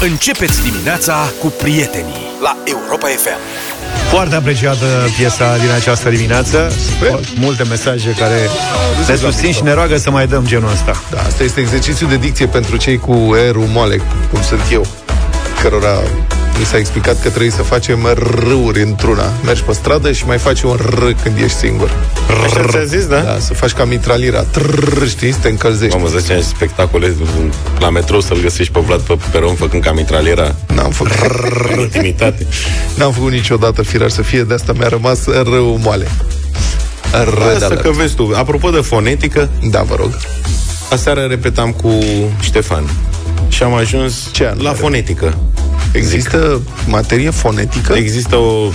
Începeți dimineața cu prietenii la Europa FM. Foarte apreciată piesa din această dimineață. Multe mesaje care ne susțin și ne roagă să mai dăm genul ăsta. Da, asta este exercițiu de dicție pentru cei cu aerul moale, cum sunt eu, cărora mi s-a explicat că trebuie să facem râuri într-una. Mergi pe stradă și mai faci un r când ești singur. Așa ți-a zis, da? Da, să faci ca mitraliera. Trrr, știi, să te încălzești. Mamă, zicea spectacole la metrou să-l găsești pe Vlad pe peron făcând ca mitraliera. N-am făcut, Intimitate. n-am făcut niciodată firar să fie, de asta mi-a rămas rău moale. R Asta că vezi tu. Apropo de fonetică, Da, vă rog. aseară repetam cu Ștefan. Și am ajuns Ce anume? la fonetică. Există materie fonetică? Există o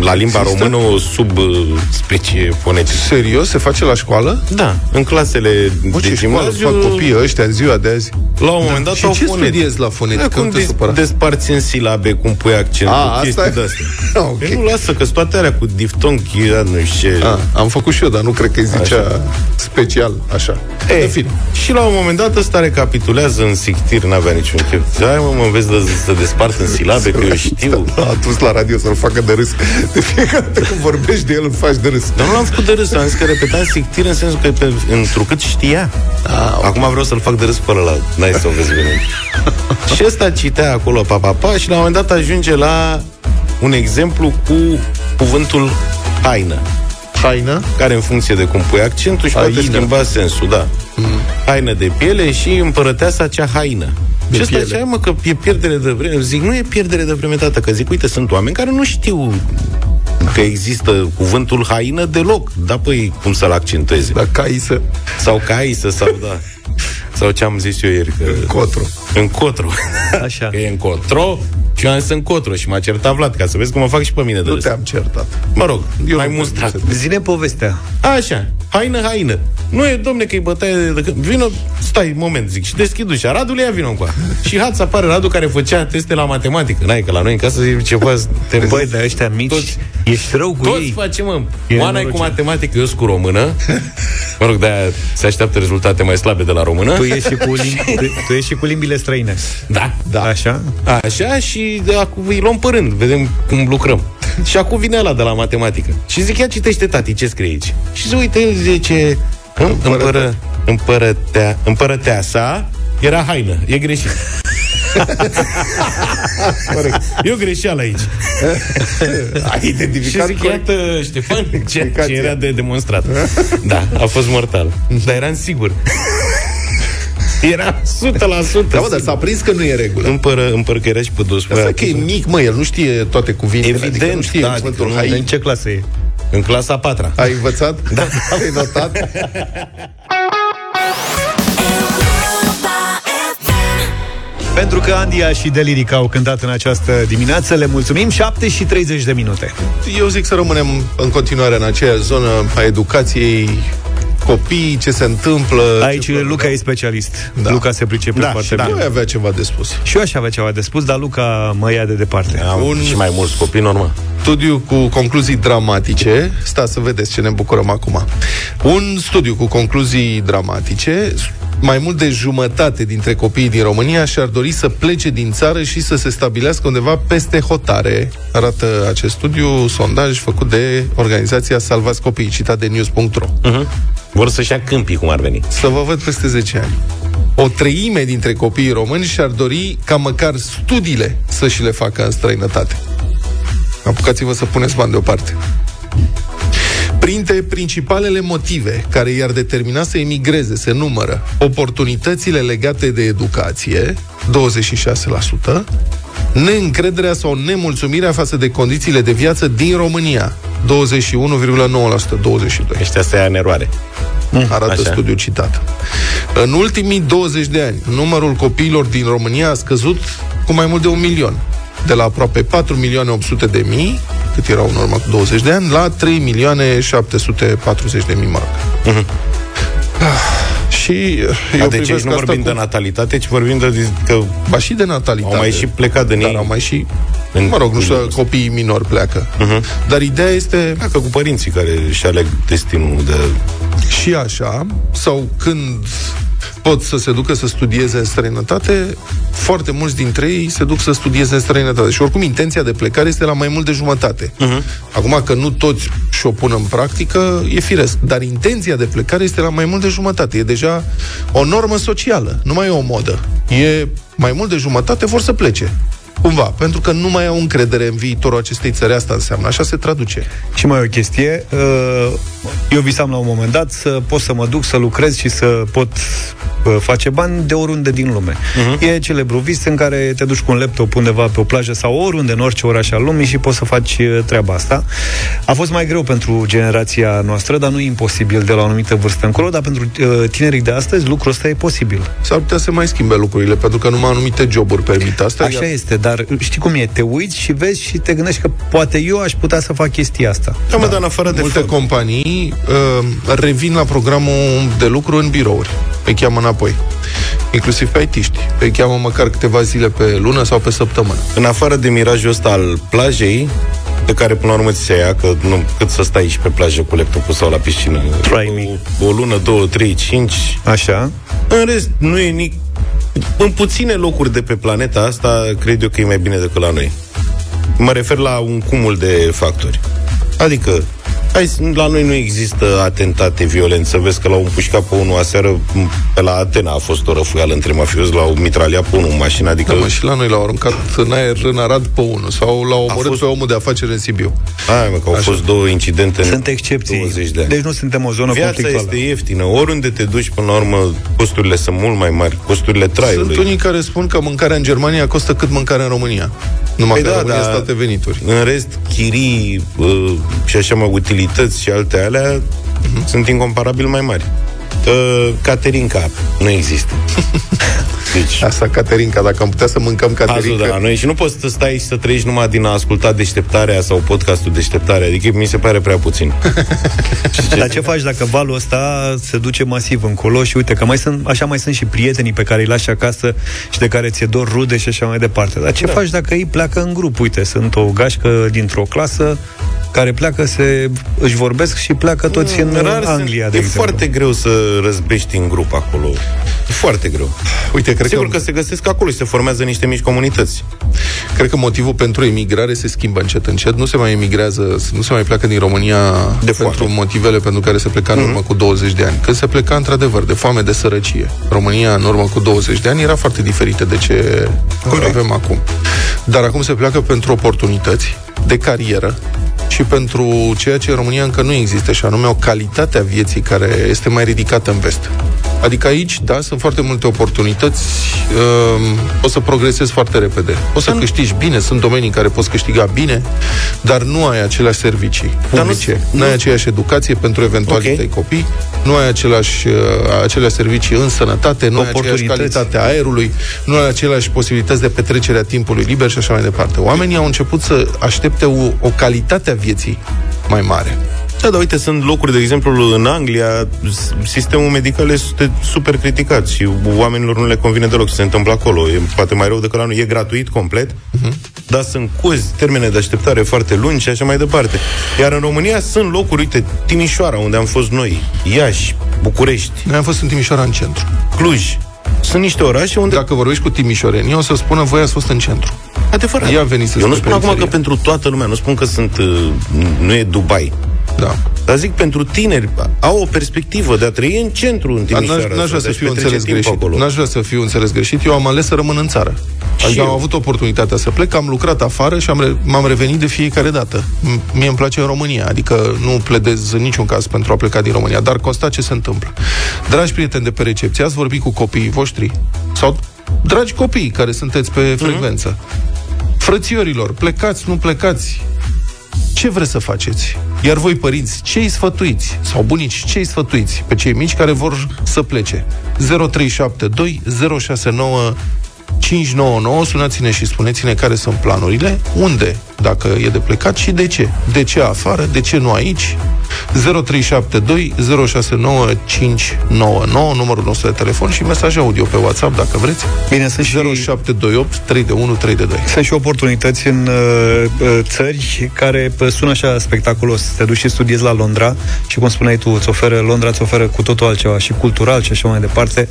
la limba Există? română o subspecie fonetică. Serios? Se face la școală? Da, în clasele Bă, de ce școală gimnaziu, fac copiii ăștia în ziua de azi? la un moment dat Și au ce fonetică. studiezi la fonetică? Da, cum Nu te des- supăra. desparți în silabe, cum pui accentul, A, chestii asta e? de-astea. Ok. Păi nu lasă, că toate alea cu diftong, ia, nu știu ce. A, am făcut și eu, dar nu cred că îi zicea special așa. Ei, În fine. Și la un moment dat ăsta recapitulează în sictir, n-avea niciun chef. Hai mă, mă înveți de, să despart în silabe, că eu știu. A dus la radio să-l facă de râs. De fiecare dată când vorbești de el, îl faci de râs. Dar nu l-am făcut de râs, am zis că repeta sictir în sensul că pe, întrucât știa. Ah, Acum vreau să-l fac de râs fără la... N-ai să o vezi bine. și ăsta citea acolo, pa, pa, pa, și la un moment dat ajunge la un exemplu cu cuvântul haină Haină? care în funcție de cum pui accentul și poate Haină. schimba sensul, da. Haină de piele și împărăteasa cea haină. De și ăsta piele. zicea, mă, că e pierdere de vreme. Zic, nu e pierdere de vreme, tată, că zic, uite, sunt oameni care nu știu că există cuvântul haină deloc. Da, păi, cum să-l accentueze? La caisă, Sau caisă, sau da. Sau ce am zis eu ieri, că... cotru. Încotro. Așa. Că e încotro și eu am zis încotro și m-a certat Vlad, ca să vezi cum mă fac și pe mine de Nu râs. te-am certat. Mă rog, Eu mai nu mustrat. te- Zine povestea. Așa, haină, haină. Nu e, domne, că e bătaie de... de vino, stai, moment, zic, și deschid ușa. Radu le ia vino încoa. Și haț apare Radu care făcea teste la matematică. N-ai, că la noi în casă e ceva... Te Băi, dar ăștia mici, Toți- ești rău cu toți ei. facem, mă. E Oana e cu nenorocire. matematică, eu sunt cu română. Mă rog, de-aia se așteaptă rezultate mai slabe de la română. Tu ești și cu, limbi, tu, tu ești și cu limbile străine. Da, da. Așa? Așa și de acum îi luăm pe rând, vedem cum lucrăm. și acum vine ăla de la matematică. Și zic, ia citește tati, ce scrie aici? Și zic, uite, el zice, "Îm- împără, împărătea, împărăteasa era haină, e greșit. Corect. E o greșeală aici. Ai Și identificat zic, corect? iată, Ștefan, ce, ce Explicația. era de demonstrat. Da, a fost mortal. Dar eram sigur. Era 100%. Da, mă, dar s-a prins că nu e regulă. Împără, împără că era și pe dos. Asta că e mic, mă, el nu știe toate cuvintele. Evident, adică nu știe da, cuvântul adică nu- hain. În ce clasă e? În clasa a patra. Ai învățat? Da. Ai notat? Pentru că Andia și Delirica au cântat în această dimineață, le mulțumim. 7 și 30 de minute. Eu zic să rămânem în continuare în aceeași zonă a educației copiii, ce se întâmplă. Aici ce Luca e specialist. Da. Luca se pricepe Da, foarte și da. bine. Nu avea ceva de spus. Și eu aș avea ceva de spus, dar Luca mă ia de departe. Am Un- și mai mulți copii, normal. studiu cu concluzii dramatice. Stați să vedeți ce ne bucurăm acum. Un studiu cu concluzii dramatice. Mai mult de jumătate dintre copiii din România și-ar dori să plece din țară și să se stabilească undeva peste hotare. Arată acest studiu, sondaj făcut de organizația Salvați Copiii, citat de news.ro. Uh-huh. Vor să-și ia câmpii, cum ar veni. Să vă văd peste 10 ani. O treime dintre copiii români și-ar dori ca măcar studiile să și le facă în străinătate. Apucați-vă să puneți bani deoparte. Printre principalele motive care i-ar determina să emigreze se numără oportunitățile legate de educație, 26%, neîncrederea sau nemulțumirea față de condițiile de viață din România, 21,9%, 22% Ăștia să ia în eroare. arată Așa. studiul citat. În ultimii 20 de ani, numărul copiilor din România a scăzut cu mai mult de un milion. De la aproape 4 milioane 800 de mii, cât erau în urmă cu 20 de ani, la 3 milioane 740 de mii, mă rog. Ah, Și eu Eu deci privesc nu asta vorbim cu... de natalitate, ci vorbim de că Ba și de natalitate. au mai și plecat din Dar ei. au mai și... În- Mă rog, nu știu, copiii minori pleacă. Uh-huh. Dar ideea este Dacă cu părinții care își aleg destinul de... și așa, sau când pot să se ducă să studieze în străinătate, foarte mulți dintre ei se duc să studieze în străinătate. Și oricum intenția de plecare este la mai mult de jumătate. Uh-huh. Acum că nu toți și-o pun în practică, e firesc. Dar intenția de plecare este la mai mult de jumătate. E deja o normă socială, nu mai e o modă. E mai mult de jumătate vor să plece. Cumva, pentru că nu mai au încredere în viitorul acestei țări, asta înseamnă. Așa se traduce. Și mai o chestie, uh, eu visam la un moment dat să pot să mă duc să lucrez și să pot uh, face bani de oriunde din lume. Uh-huh. E celebru vis în care te duci cu un laptop undeva pe o plajă sau oriunde, în orice oraș al lumii și poți să faci uh, treaba asta. A fost mai greu pentru generația noastră, dar nu e imposibil de la o anumită vârstă încolo, dar pentru tinerii de astăzi lucrul ăsta e posibil. S-ar putea să mai schimbe lucrurile, pentru că numai anumite joburi permit asta. Așa iar... este, dar știi cum e, te uiți și vezi și te gândești că poate eu aș putea să fac chestia asta. Da, mă, da. dar în afară de Multe fapt. companii uh, revin la programul de lucru în birouri. Îi cheamă înapoi. Inclusiv pe aitiști. Îi cheamă măcar câteva zile pe lună sau pe săptămână. În afară de mirajul ăsta al plajei, pe care până la urmă ți se ia, că nu, cât să stai și pe plajă cu laptopul sau la piscină. Try o, o lună, două, trei, cinci. Așa. În rest, nu e nic în puține locuri de pe planeta asta, cred eu că e mai bine decât la noi. Mă refer la un cumul de factori. Adică, hai, la noi nu există atentate violență. Vezi că l-au împușcat pe unul aseară pe la Atena a fost o răfuială între mafiozi, l-au mitraliat pe unul în mașină. Adică... Da, mă, și la noi l-au aruncat în aer în Arad pe unul sau l-au omorât fost... pe omul de afaceri în Sibiu. Hai, mă, că au Așa. fost două incidente Sunt excepții. 20 de ani. Deci nu suntem o zonă Viața conflictuală. este ieftină. Oriunde te duci, până la urmă, costurile sunt mult mai mari. Costurile traiului. Sunt unii care spun că mâncarea în Germania costă cât mâncarea în România. Numai păi că da, România da, state venituri. În rest, chirii uh, și așa mai utilități și alte alea uh-huh. sunt incomparabil mai mari. Uh, Caterinca nu există. Deci... Asta, Caterinca, dacă am putea să mâncăm Caterinca... de la noi și nu poți să stai și să trăiești numai din a asculta deșteptarea sau podcastul deșteptarea. Adică mi se pare prea puțin. Dar ce faci dacă valul ăsta se duce masiv încolo și uite că mai sunt, așa mai sunt și prietenii pe care îi lași acasă și de care ți-e dor rude și așa mai departe. Dar ce da. faci dacă ei pleacă în grup? Uite, sunt o gașcă dintr-o clasă care pleacă, se, își vorbesc și pleacă toți în Rar Anglia, de E exemplu. foarte greu să răzbești în grup acolo. E foarte greu. Uite, cred Sigur că... că se găsesc acolo și se formează niște mici comunități. Cred că motivul pentru emigrare se schimbă încet, încet. Nu se mai emigrează, nu se mai pleacă din România de pentru foame. motivele pentru care se pleca în urmă mm-hmm. cu 20 de ani. Când se pleca, într-adevăr, de foame, de sărăcie. România, în urmă cu 20 de ani, era foarte diferită de ce Corect. avem acum. Dar acum se pleacă pentru oportunități de carieră, și pentru ceea ce în România încă nu există, și anume o calitate a vieții care este mai ridicată în vest. Adică aici, da, sunt foarte multe oportunități, uh, poți să progresezi foarte repede. Poți să câștigi bine, sunt domenii în care poți câștiga bine, dar nu ai aceleași servicii publice, nu, nu ai aceeași educație pentru eventualii okay. tăi copii, nu ai aceleași, uh, aceleași servicii în sănătate, nu ai aceeași calitate a aerului, nu ai aceleași posibilități de petrecere a timpului liber și așa mai departe. Oamenii au început să aștepte o, o calitate a vieții mai mare. Da, dar uite, sunt locuri, de exemplu, în Anglia, sistemul medical este super criticat și oamenilor nu le convine deloc să se întâmplă acolo. E poate mai rău decât la noi. E gratuit, complet, uh-huh. dar sunt cozi, termene de așteptare foarte lungi și așa mai departe. Iar în România sunt locuri, uite, Timișoara, unde am fost noi, Iași, București. Noi am fost în Timișoara, în centru. Cluj. Sunt niște orașe unde... Dacă vorbești cu timișorenii, o să spună, voi ați fost în centru. Adevărat. Ea a venit să Eu nu spun acum că pentru toată lumea, nu spun că sunt, uh, nu e Dubai. Da. Dar zic, pentru tineri, au o perspectivă de a trăi în centru în Timișoara. N-aș, n-aș vrea să fiu înțeles greșit. Acolo. N-aș vrea să fiu înțeles greșit. Eu am ales să rămân în țară. Adică am avut oportunitatea să plec, am lucrat afară și am re- m-am revenit de fiecare dată. Mie îmi place în România, adică nu pledez în niciun caz pentru a pleca din România, dar constat ce se întâmplă. Dragi prieteni de pe recepție, ați vorbit cu copiii voștri? Sau dragi copii care sunteți pe mhm. frecvență? Mm-hmm. Frățiorilor, plecați, nu plecați, ce vreți să faceți? Iar voi, părinți, ce îi sfătuiți? Sau bunici, ce îi sfătuiți pe cei mici care vor să plece? 0372 069 599, sunați-ne și spuneți-ne care sunt planurile, unde, dacă e de plecat și de ce. De ce afară, de ce nu aici, 0372 069 599, numărul nostru de telefon și mesaj audio pe WhatsApp, dacă vreți. Bine, sunt și 0728 321 322. Sunt și oportunități în uh, uh, țări care uh, sună așa spectaculos. Te duci și studiezi la Londra și, cum spuneai tu, îți oferă, Londra îți oferă cu totul altceva și cultural și așa mai departe.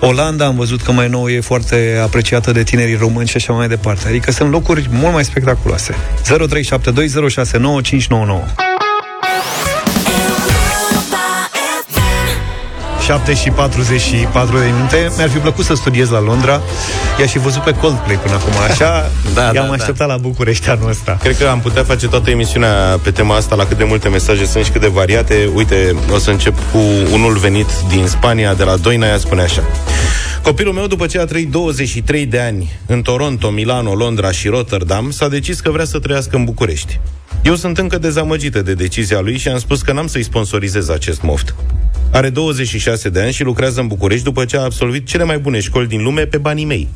Olanda am văzut că mai nou e foarte apreciată de tinerii români și așa mai departe. Adică sunt locuri mult mai spectaculoase. 0372069599 7 și 44 de minute. Mi-ar fi plăcut să studiez la Londra. I-aș și văzut pe Coldplay până acum. Așa da, i-am da, așteptat da. la București anul ăsta. Cred că am putea face toată emisiunea pe tema asta, la cât de multe mesaje sunt și cât de variate. Uite, o să încep cu unul venit din Spania, de la Doina, spune așa. Copilul meu, după ce a trăit 23 de ani în Toronto, Milano, Londra și Rotterdam, s-a decis că vrea să trăiască în București. Eu sunt încă dezamăgită de decizia lui și am spus că n-am să-i sponsorizez acest moft. Are 26 de ani și lucrează în București după ce a absolvit cele mai bune școli din lume pe banii mei.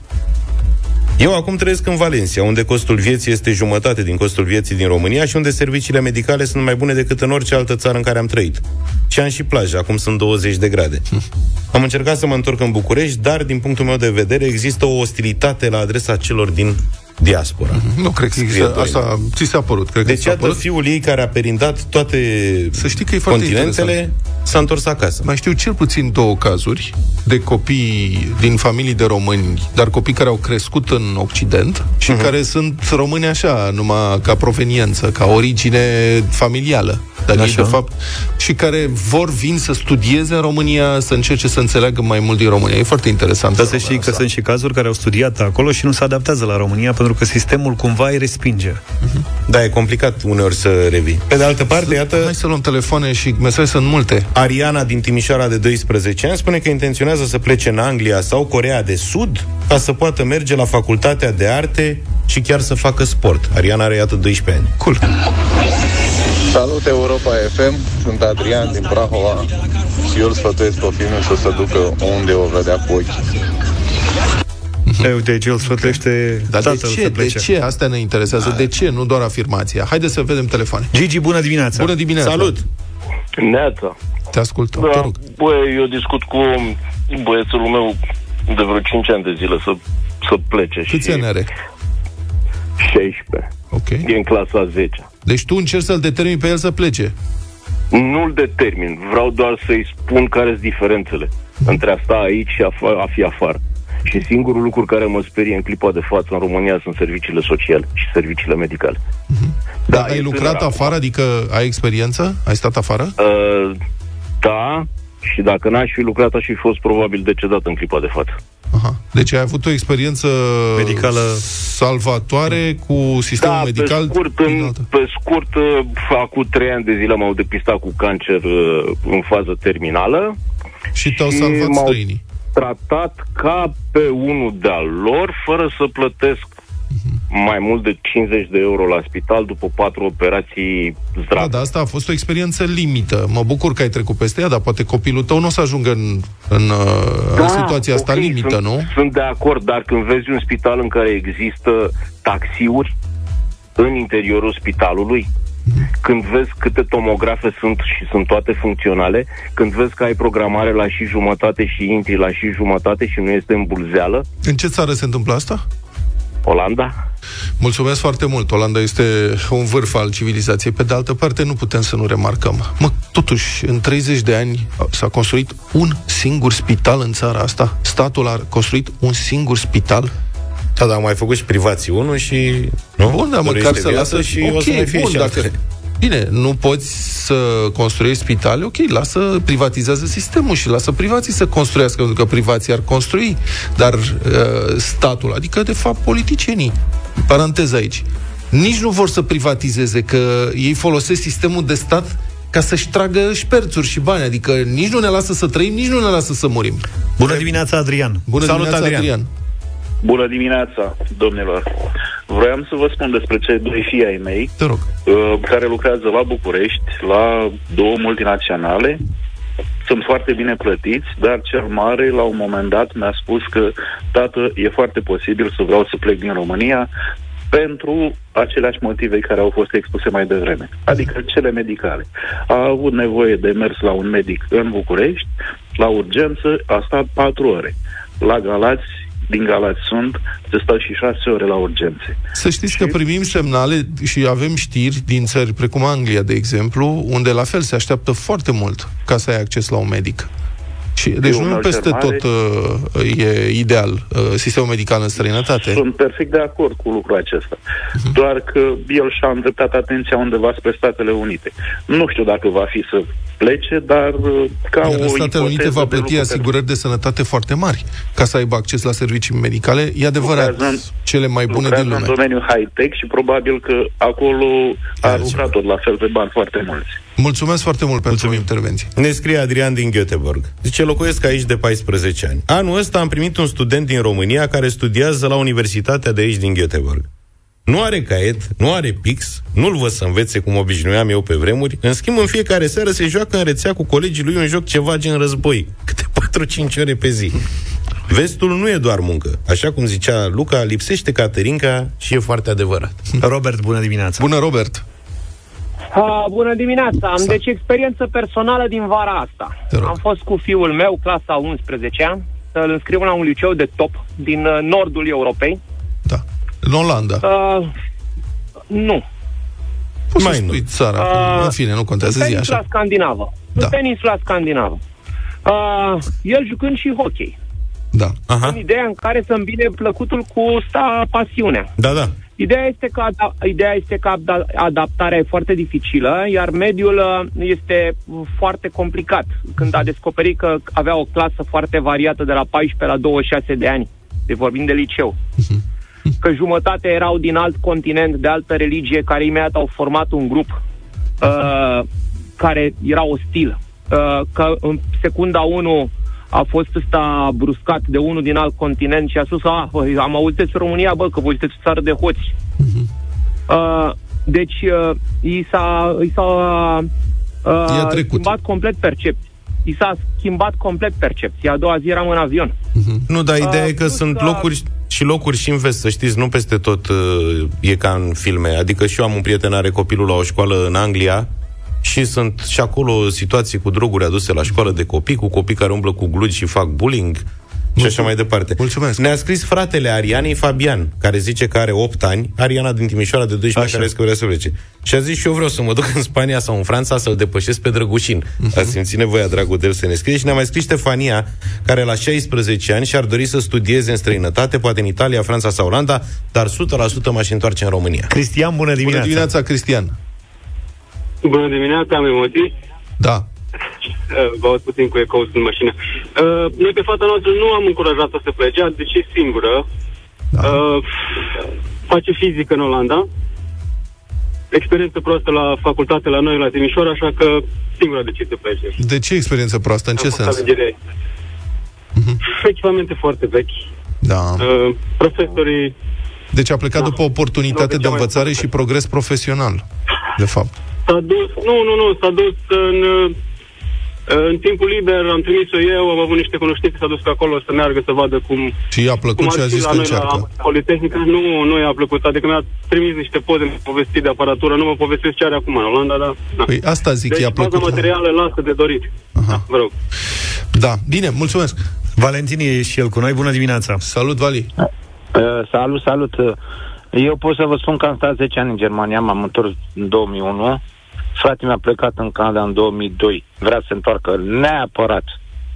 Eu acum trăiesc în Valencia, unde costul vieții este jumătate din costul vieții din România și unde serviciile medicale sunt mai bune decât în orice altă țară în care am trăit. Și am și plajă, acum sunt 20 de grade. Am încercat să mă întorc în București, dar din punctul meu de vedere există o ostilitate la adresa celor din diaspora. Nu cred că există, asta ți s-a părut. Cred deci, iată, părut. fiul ei care a perindat toate Să știi că e continentele, interesant. s-a întors acasă. Mai știu cel puțin două cazuri de copii din familii de români, dar copii care au crescut în Occident și uh-huh. care sunt români așa, numai ca proveniență, ca origine familială. Dar ei, de fapt, și care vor vin să studieze în România, să încerce să înțeleagă mai mult din România. E foarte interesant. Dar să știi că sunt și cazuri care au studiat acolo și nu se adaptează la România pentru că sistemul cumva îi respinge. Uh-huh. Da, e complicat uneori să revii. Pe de altă parte, iată... Hai să luăm telefoane și mesaje sunt multe. Ariana din Timișoara de 12 ani spune că intenționează să plece în Anglia sau Corea de Sud ca să poată merge la facultatea de arte și chiar să facă sport. Ariana are, iată, 12 ani. Cool. Salut Europa FM, sunt Adrian din Prahova și eu îl sfătuiesc pe filmul să se ducă unde o vedea cu ochii. E, uite, ce îl sfătuiește Dar de ce? De ce? Asta ne interesează. A. De ce? Nu doar afirmația. Haideți să vedem telefoane. Gigi, bună dimineața! Bună dimineața! Salut! Neața! Te ascultăm, da, te rog. Bă, eu discut cu băiețul meu de vreo 5 ani de zile să, să plece. Câți și... ani are? 16. Ok. E în clasa 10. Deci tu încerci să-l determini pe el să plece? Nu-l determin. Vreau doar să-i spun care sunt diferențele între a sta aici și a, fa- a fi afară. Și singurul lucru care mă sperie în clipa de față în România sunt serviciile sociale și serviciile medicale. Uh-huh. Da, Dar ai lucrat tânăr, afară, adică ai experiență? Ai stat afară? Uh, da, și dacă n-aș fi lucrat, aș fi fost probabil decedat în clipa de față. Aha. Deci ai avut o experiență medicală salvatoare cu sistemul da, medical? Pe scurt, în, pe scurt, uh, acum trei ani de zile m-au depistat cu cancer uh, în fază terminală. Și te-au și salvat m-au străinii? tratat ca pe unul de-al lor, fără să plătesc mai mult de 50 de euro la spital după patru operații zdrave. Da, dar asta a fost o experiență limită. Mă bucur că ai trecut peste ea, dar poate copilul tău nu o să ajungă în, în, uh, da, în situația asta okay, limită, sunt, nu? Sunt de acord, dar când vezi un spital în care există taxiuri în interiorul spitalului, când vezi câte tomografe sunt și sunt toate funcționale, când vezi că ai programare la și jumătate și intri la și jumătate și nu este în bulzeală. În ce țară se întâmplă asta? Olanda. Mulțumesc foarte mult. Olanda este un vârf al civilizației. Pe de altă parte, nu putem să nu remarcăm. Mă, totuși, în 30 de ani s-a construit un singur spital în țara asta. Statul a construit un singur spital da, dar am mai făcut și privații unul și... Nu? Bun, dar măcar să lasă și okay, o să mai fie bun, și dacă, Bine, nu poți să construiești spitale, ok, lasă, privatizează sistemul și lasă privații să construiască, pentru că privații ar construi, dar uh, statul, adică, de fapt, politicienii, paranteză aici, nici nu vor să privatizeze, că ei folosesc sistemul de stat ca să-și tragă șperțuri și bani, adică nici nu ne lasă să trăim, nici nu ne lasă să murim. Bună dimineața, Adrian! Bună Salut, dimineața, Adrian! Adrian. Bună dimineața, domnilor! Vroiam să vă spun despre cei doi fii ai mei, Te rog. Uh, care lucrează la București, la două multinaționale. Sunt foarte bine plătiți, dar cel mare, la un moment dat, mi-a spus că, tată, e foarte posibil să vreau să plec din România, pentru aceleași motive care au fost expuse mai devreme, adică cele medicale. A avut nevoie de mers la un medic în București, la urgență, a stat patru ore. La Galați, din Galați sunt, se stau și șase ore la urgențe. Să știți că primim semnale și avem știri din țări precum Anglia, de exemplu, unde la fel se așteaptă foarte mult ca să ai acces la un medic. Și, deci nu peste mare, tot uh, e ideal uh, sistemul medical în străinătate. Sunt perfect de acord cu lucrul acesta. Uh-huh. Doar că el și-a îndreptat atenția undeva spre Statele Unite. Nu știu dacă va fi să plece, dar uh, ca Iar o Statele Unite va plăti asigurări de sănătate foarte mari ca să aibă acces la servicii medicale. E adevărat, lucrează, cele mai bune din lume. în domeniul high-tech și probabil că acolo a lucrat tot la fel pe bani foarte mulți. Mulțumesc foarte mult pentru Mulțumim. intervenție. Ne scrie Adrian din Göteborg. Zice, locuiesc aici de 14 ani. Anul ăsta am primit un student din România care studiază la Universitatea de aici din Göteborg. Nu are caiet, nu are pix, nu-l văd să învețe cum obișnuiam eu pe vremuri. În schimb, în fiecare seară se joacă în rețea cu colegii lui un joc ceva gen război. Câte 4-5 ore pe zi. Vestul nu e doar muncă. Așa cum zicea Luca, lipsește Caterinca și e foarte adevărat. Robert, bună dimineața! Bună, Robert! Uh, bună dimineața! Am deci experiență personală din vara asta. Am fost cu fiul meu, clasa 11 să-l înscriu la un liceu de top din uh, nordul Europei. Da. În Olanda. Uh, nu. Poți Mai nu. țara. Uh, în fine, nu contează zi așa. În scandinavă. Da. În peninsula scandinavă. Uh, el jucând și hockey. Da. Aha. În ideea în care să îmbine plăcutul cu sta pasiunea. Da, da. Ideea este că, ada- ideea este că adaptarea e foarte dificilă, iar mediul uh, este foarte complicat. Când a descoperit că avea o clasă foarte variată de la 14 la 26 de ani, de vorbim de liceu, că jumătate erau din alt continent, de altă religie, care imediat au format un grup uh, care era ostil. Uh, că în secunda 1 a fost ăsta bruscat de unul din alt continent și a spus, ah, bă, am auzit despre România, bă, că voi sunteți țară de hoți. Uh-huh. Uh, deci, uh, i s-a, i s-a uh, schimbat complet percepția. I s-a schimbat complet percepția. A doua zi eram în avion. Uh-huh. Nu, dar ideea uh, e că sunt că... locuri și locuri și în vest, să știți, nu peste tot uh, e ca în filme. Adică și eu am un prieten, are copilul la o școală în Anglia, și sunt și acolo situații cu droguri aduse la școală de copii, cu copii care umblă cu glugi și fac bullying și așa mai departe. Mulțumesc. Ne-a scris fratele Arianei Fabian, care zice că are 8 ani, Ariana din Timișoara de 12 ani, care zice că vrea să plece. Și a zis și eu vreau să mă duc în Spania sau în Franța să-l depășesc pe Drăgușin. Uh-huh. A simțit nevoia, dragul de el, să ne scrie și ne-a mai scris Stefania, care la 16 ani și-ar dori să studieze în străinătate, poate în Italia, Franța sau Olanda, dar 100% m-aș întoarce în România. Cristian, bună dimineața! Bună dimineața, Cristian! Bună dimineața, am emoții. Da. Uh, vă aud puțin cu ecou în mașină. Uh, noi pe fata noastră nu am încurajat-o să plece, deși singură. Da. Uh, face fizică în Olanda. Experiență proastă la facultate la noi, la Timișoara, așa că singura decide să plece. De ce experiență proastă? În ce sens? Uh-huh. Echipamente foarte vechi. Da. Uh, profesorii... Deci a plecat da. după oportunitate de învățare și progres profesional, de fapt. S-a dus, nu, nu, nu, s-a dus în, în timpul liber, am trimis-o eu, am avut niște cunoștințe, s-a dus pe acolo să meargă să vadă cum... Și i-a plăcut și a zis că încearcă. La Politehnică nu, nu i-a plăcut, adică mi-a trimis niște poze, mi-a povestit de aparatură, nu mă povestesc ce are acum în Olanda, dar... Da. Păi asta zic, deci, i-a plăcut. Deci materială lasă de dorit. Aha. Da, vă rog. Da, bine, mulțumesc. Valentin e și el cu noi, bună dimineața. Salut, Vali. Uh, salut, salut. Eu pot să vă spun că am stat 10 ani în Germania, m-am întors în 2001 Fratele mi-a plecat în Canada în 2002. Vrea să se întoarcă neapărat,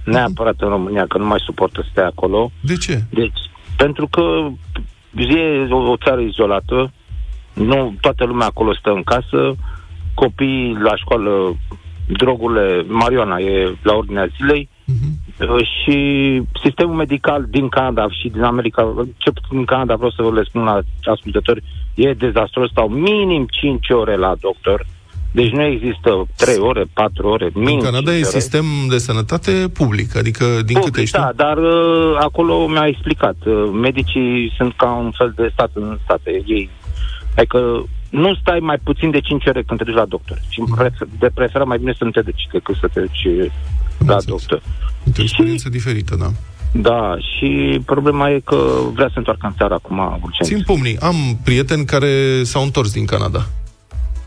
neapărat în România, că nu mai suportă să stea acolo. De ce? Deci, pentru că e o, o țară izolată, nu toată lumea acolo stă în casă, copiii la școală, drogurile, Mariona e la ordinea zilei uh-huh. Și sistemul medical din Canada și din America, ce din Canada vreau să vă le spun la ascultători, e dezastros, stau minim 5 ore la doctor, deci nu există 3 ore, 4 ore, minim. În Canada e sistem de sănătate public, adică din public, câte știu. Da, dar uh, acolo mi-a explicat. Uh, medicii sunt ca un fel de stat în state. Ei, adică nu stai mai puțin de 5 ore când te duci la doctor. Și mm. de preferă mai bine să nu te duci decât să te duci la doctor. Este o experiență și... diferită, da. Da, și problema e că vrea să se întoarcă în țară acum urgent. Țin pumnii. Am prieteni care s-au întors din Canada.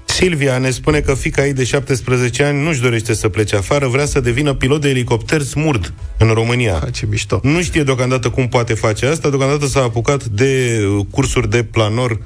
Silvia ne spune că fica ei de 17 ani nu-și dorește să plece afară, vrea să devină pilot de elicopter smurd în România. Ha, ce mișto. Nu știe deocamdată cum poate face asta, deocamdată s-a apucat de uh, cursuri de planor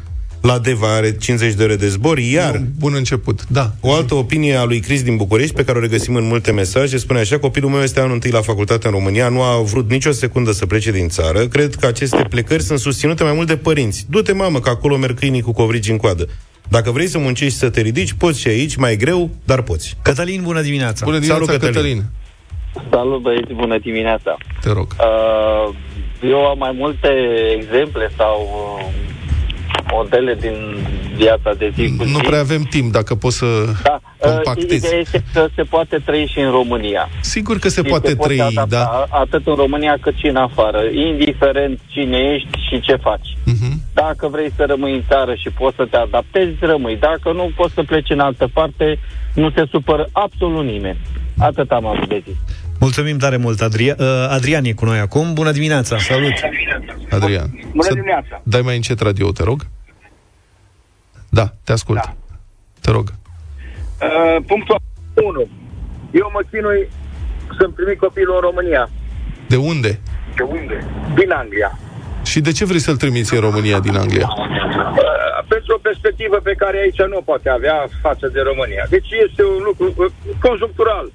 la Deva, are 50 de ore de zbor, iar... Un bun început, da. O altă opinie a lui Cris din București, pe care o regăsim în multe mesaje, spune așa, copilul meu este anul întâi la facultate în România, nu a vrut nicio secundă să plece din țară. Cred că aceste plecări sunt susținute mai mult de părinți. Du-te, mamă, că acolo merg câinii cu covrigi în coadă. Dacă vrei să muncești și să te ridici, poți și aici, mai e greu, dar poți. Cătălin, bună dimineața! Bună dimineața, Salut, Cătălin. Cătălin. Salut băieți, bună dimineața. Te rog. Uh, eu am mai multe exemple sau uh, modele din viața de zi cu zi. Nu prea avem timp, dacă poți să Da, uh, compactezi. ideea este că se poate trăi și în România. Sigur că se Și poate trăi, adapta da. Atât în România cât și în afară, indiferent cine ești și ce faci. Mhm. Dacă vrei să rămâi în țară și poți să te adaptezi, rămâi. Dacă nu, poți să pleci în altă parte, nu te supără absolut nimeni. Atât am avut de zis. Mulțumim tare mult, Adria- uh, Adrian e cu noi acum. Bună dimineața! Salut! Adrian. Bună să dimineața. Dai mai încet radio, te rog. Da, te ascult. Da. Te rog. Uh, punctul 1. Eu mă chinui să-mi trimit copilul în România. De unde? De unde? Din Anglia. Și de ce vrei să-l trimiți în România din Anglia? Uh, pentru o perspectivă pe care aici nu o poate avea față de România. Deci este un lucru uh, conjunctural.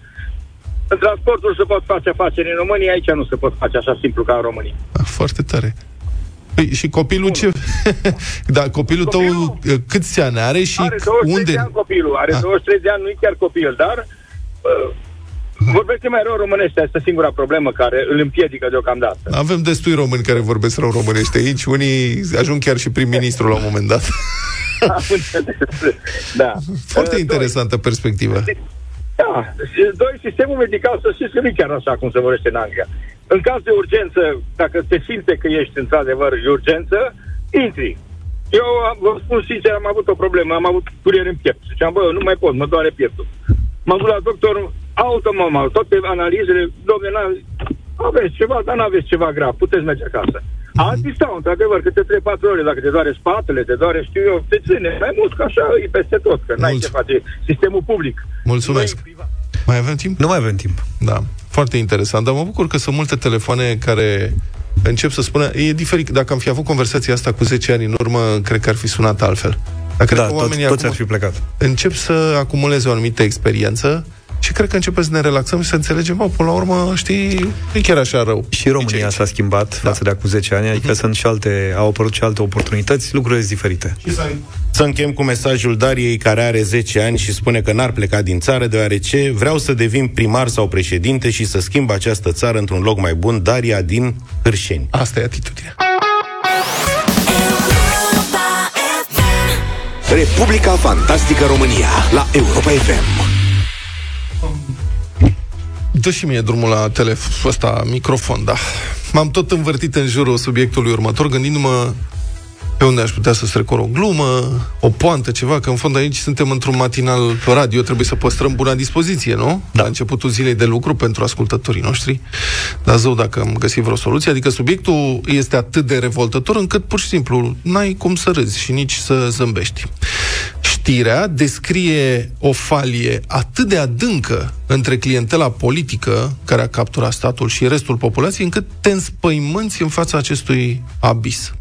În transportul se pot face afaceri în România, aici nu se pot face așa simplu ca în România. Ah, foarte tare. Păi, și copilul ce... da, copilul tău Copilul- uh, câți ani are și Are 23 unde... de ani copilul, are Ah. 23 de ani, nu e chiar copil, dar uh, vorbește mai rău românește, asta e singura problemă care îl împiedică deocamdată. Avem destui români care vorbesc rău românește aici, unii ajung chiar și prim-ministru la un moment dat. Am înțeles. da. Foarte Uh, interesantă perspectivă. Da. Și Doi, sistemul medical, să știți că nu e chiar așa cum se vorbește în Anglia. În caz de urgență, dacă te simte că ești într-adevăr de urgență, intri. Eu am- vă spun sincer, am avut o problemă, am avut curier în piept. Ziceam, bă, nu mai pot, mă doare pieptul. M-am dus la doctor, automama, toate analizele, domnule, n- aveți ceva, dar nu aveți ceva grav, puteți merge acasă. Alții stau, într-adevăr, câte 3-4 ore, dacă te doare spatele, te doare, știu eu, te ține mai mult, că așa e peste tot, că n-ai Mulț- ce face sistemul public. Mulțumesc. Nu e privat. Mai avem timp? Nu mai avem timp. Da, foarte interesant. Dar mă bucur că sunt multe telefoane care încep să spună... E diferit. Dacă am fi avut conversația asta cu 10 ani în urmă, cred că ar fi sunat altfel. Dar cred Da, că toți, oamenii toți acum ar fi plecat. încep să acumuleze o anumită experiență și cred că începem să ne relaxăm și să înțelegem, mă, până la urmă, știi, nu e chiar așa rău. Și România s-a schimbat da. față de acum 10 ani, adică sunt și alte, au apărut și alte oportunități, lucrurile sunt diferite. Să închem cu mesajul Dariei, care are 10 ani și spune că n-ar pleca din țară, deoarece vreau să devin primar sau președinte și să schimb această țară într-un loc mai bun. Daria din Hârșeni. Asta e atitudinea. Republica Fantastică România la Europa FM. Dă și mie drumul la telefon, ăsta, microfon, da. M-am tot învârtit în jurul subiectului următor, gândindu-mă pe unde aș putea să strecor o glumă, o poantă, ceva, că în fond aici suntem într-un matinal radio, trebuie să păstrăm buna dispoziție, nu? Da. La începutul zilei de lucru pentru ascultătorii noștri. Dar zău dacă am găsit vreo soluție, adică subiectul este atât de revoltător încât pur și simplu n-ai cum să râzi și nici să zâmbești. Știrea descrie o falie atât de adâncă între clientela politică care a capturat statul și restul populației, încât te înspăimânți în fața acestui abis.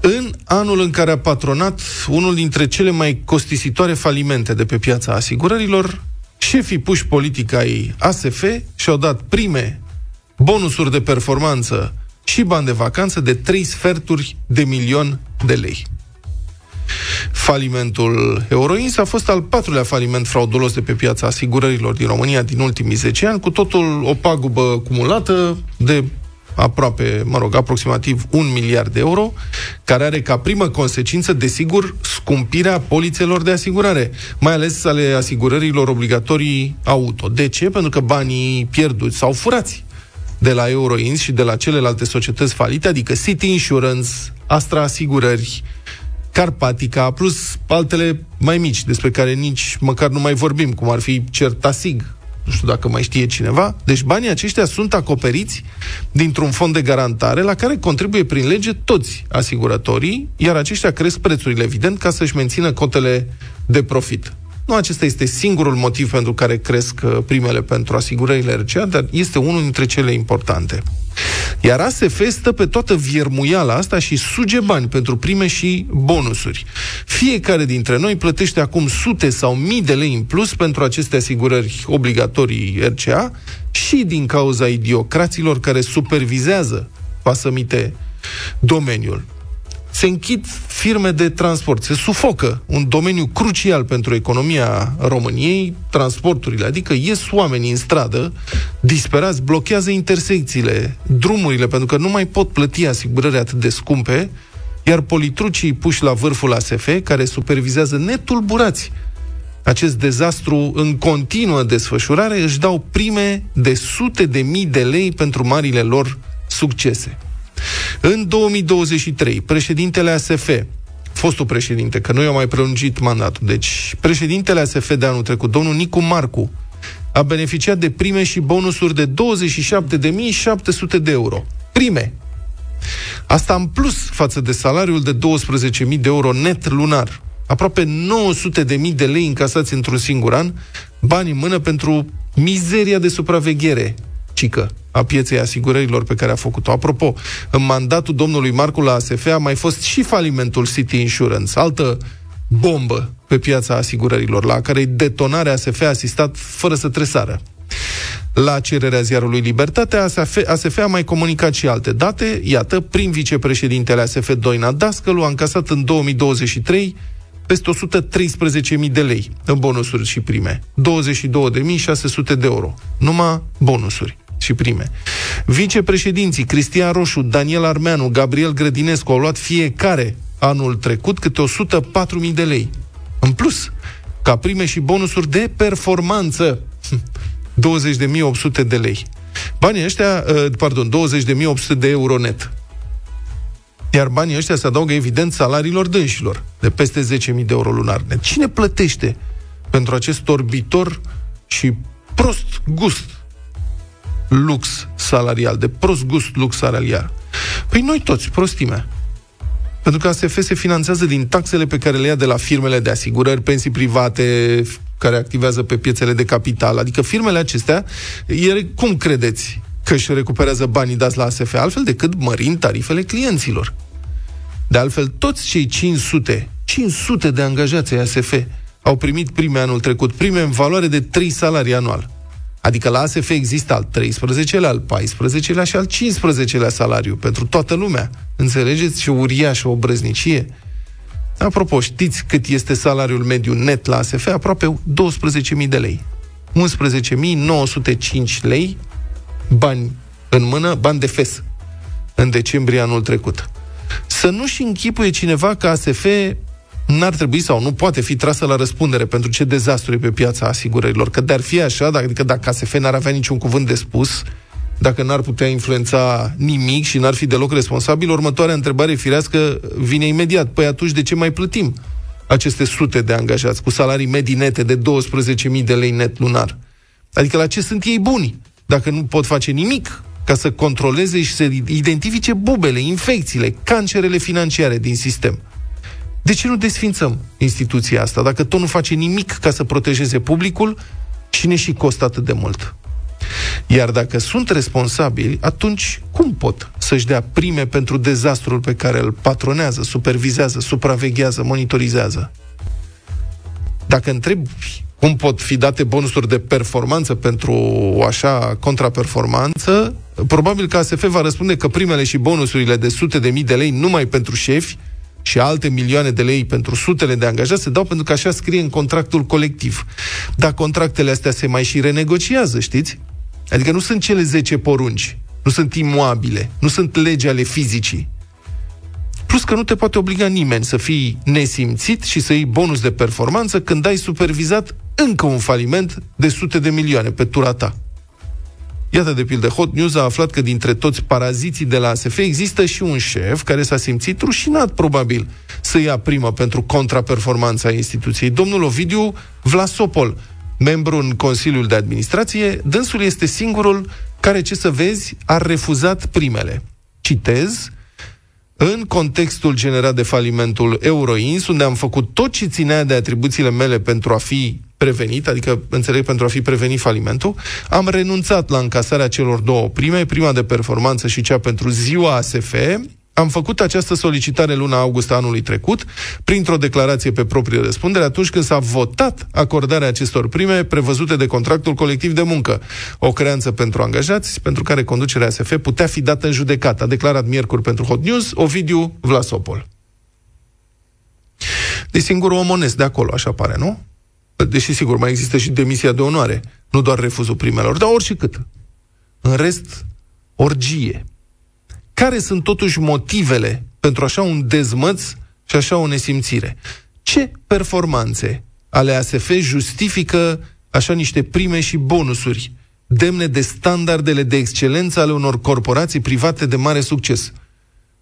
În anul în care a patronat unul dintre cele mai costisitoare falimente de pe piața asigurărilor, șefii puși politic ai ASF și-au dat prime, bonusuri de performanță și bani de vacanță de trei sferturi de milion de lei. Falimentul Euroins a fost al patrulea faliment fraudulos de pe piața asigurărilor din România din ultimii 10 ani, cu totul o pagubă cumulată de aproape, mă rog, aproximativ un miliard de euro, care are ca primă consecință, desigur, scumpirea polițelor de asigurare, mai ales ale asigurărilor obligatorii auto. De ce? Pentru că banii pierduți sau furați de la Euroins și de la celelalte societăți falite, adică City Insurance, Astra Asigurări, Carpatica, plus altele mai mici, despre care nici măcar nu mai vorbim, cum ar fi Certasig nu știu dacă mai știe cineva. Deci banii aceștia sunt acoperiți dintr-un fond de garantare la care contribuie prin lege toți asiguratorii, iar aceștia cresc prețurile, evident, ca să-și mențină cotele de profit. Nu acesta este singurul motiv pentru care cresc uh, primele pentru asigurările RCA, dar este unul dintre cele importante. Iar ASF stă pe toată viermuiala asta și suge bani pentru prime și bonusuri. Fiecare dintre noi plătește acum sute sau mii de lei în plus pentru aceste asigurări obligatorii RCA și din cauza idiocraților care supervizează pasămite domeniul se închid firme de transport, se sufocă un domeniu crucial pentru economia României, transporturile, adică ies oamenii în stradă, disperați, blochează intersecțiile, drumurile, pentru că nu mai pot plăti asigurări atât de scumpe, iar politrucii puși la vârful ASF, care supervizează netulburați acest dezastru în continuă desfășurare, își dau prime de sute de mii de lei pentru marile lor succese. În 2023, președintele ASF, fostul președinte, că nu i-a mai prelungit mandatul, deci președintele ASF de anul trecut, domnul Nicu Marcu, a beneficiat de prime și bonusuri de 27.700 de euro. Prime! Asta în plus față de salariul de 12.000 de euro net lunar. Aproape 900.000 de lei încasați într-un singur an, bani în mână pentru mizeria de supraveghere cică a pieței asigurărilor pe care a făcut-o. Apropo, în mandatul domnului Marcu la ASF a mai fost și falimentul City Insurance, altă bombă pe piața asigurărilor, la care detonarea ASF a asistat fără să tresară. La cererea ziarului Libertatea, ASF, ASF a mai comunicat și alte date. Iată, prin vicepreședintele ASF Doina Dascălu a încasat în 2023 peste 113.000 de lei în bonusuri și prime. 22.600 de euro. Numai bonusuri și prime. Vicepreședinții Cristian Roșu, Daniel Armeanu, Gabriel Grădinescu au luat fiecare anul trecut câte 104.000 de lei. În plus, ca prime și bonusuri de performanță, 20.800 de lei. Banii ăștia, uh, pardon, 20.800 de euro net. Iar banii ăștia se adaugă, evident, salariilor dânșilor, de peste 10.000 de euro lunar net. Cine plătește pentru acest orbitor și prost gust lux salarial, de prost gust lux salarial? Păi noi toți, prostimea. Pentru că ASF se finanțează din taxele pe care le ia de la firmele de asigurări, pensii private, care activează pe piețele de capital. Adică firmele acestea, ele, cum credeți că își recuperează banii dați la ASF, altfel decât mărind tarifele clienților. De altfel, toți cei 500, 500 de angajați ai ASF au primit prime anul trecut, prime în valoare de 3 salarii anual. Adică la ASF există al 13-lea, al 14-lea și al 15-lea salariu pentru toată lumea. Înțelegeți ce uriașă o brăznicie? Apropo, știți cât este salariul mediu net la ASF? Aproape 12.000 de lei. 11.905 lei bani în mână, bani de fes, în decembrie anul trecut. Să nu-și închipuie cineva că ASF n-ar trebui sau nu poate fi trasă la răspundere pentru ce dezastru e pe piața asigurărilor. Că de-ar fi așa, adică dacă ASF n-ar avea niciun cuvânt de spus, dacă n-ar putea influența nimic și n-ar fi deloc responsabil, următoarea întrebare firească vine imediat. Păi atunci de ce mai plătim aceste sute de angajați cu salarii medii nete de 12.000 de lei net lunar? Adică la ce sunt ei buni? dacă nu pot face nimic ca să controleze și să identifice bubele, infecțiile, cancerele financiare din sistem. De ce nu desfințăm instituția asta, dacă tot nu face nimic ca să protejeze publicul și ne și costă atât de mult? Iar dacă sunt responsabili, atunci cum pot să-și dea prime pentru dezastrul pe care îl patronează, supervizează, supraveghează, monitorizează? Dacă întrebi cum pot fi date bonusuri de performanță pentru o așa contraperformanță, probabil că ASF va răspunde că primele și bonusurile de sute de mii de lei numai pentru șefi și alte milioane de lei pentru sutele de angajați se dau pentru că așa scrie în contractul colectiv. Dar contractele astea se mai și renegociază, știți? Adică nu sunt cele 10 porunci, nu sunt imoabile, nu sunt legi ale fizicii. Plus că nu te poate obliga nimeni să fii nesimțit și să iei bonus de performanță când ai supervizat încă un faliment de sute de milioane pe tura ta. Iată, de pildă, Hot News a aflat că dintre toți paraziții de la ASF există și un șef care s-a simțit rușinat, probabil, să ia prima pentru contraperformanța instituției. Domnul Ovidiu Vlasopol, membru în Consiliul de Administrație, dânsul este singurul care, ce să vezi, a refuzat primele. Citez, în contextul generat de falimentul Euroins, unde am făcut tot ce ținea de atribuțiile mele pentru a fi prevenit, adică, înțeleg, pentru a fi prevenit falimentul, am renunțat la încasarea celor două prime, prima de performanță și cea pentru ziua ASF, am făcut această solicitare luna august anului trecut, printr-o declarație pe proprie răspundere, atunci când s-a votat acordarea acestor prime prevăzute de contractul colectiv de muncă. O creanță pentru angajați, pentru care conducerea ASF putea fi dată în judecată, a declarat miercuri pentru Hot News Ovidiu Vlasopol. De singurul om onest de acolo, așa pare, nu? Deși, sigur, mai există și demisia de onoare, nu doar refuzul primelor, dar oricât. În rest, orgie. Care sunt totuși motivele pentru așa un dezmăț și așa o nesimțire? Ce performanțe ale ASF justifică așa niște prime și bonusuri demne de standardele de excelență ale unor corporații private de mare succes?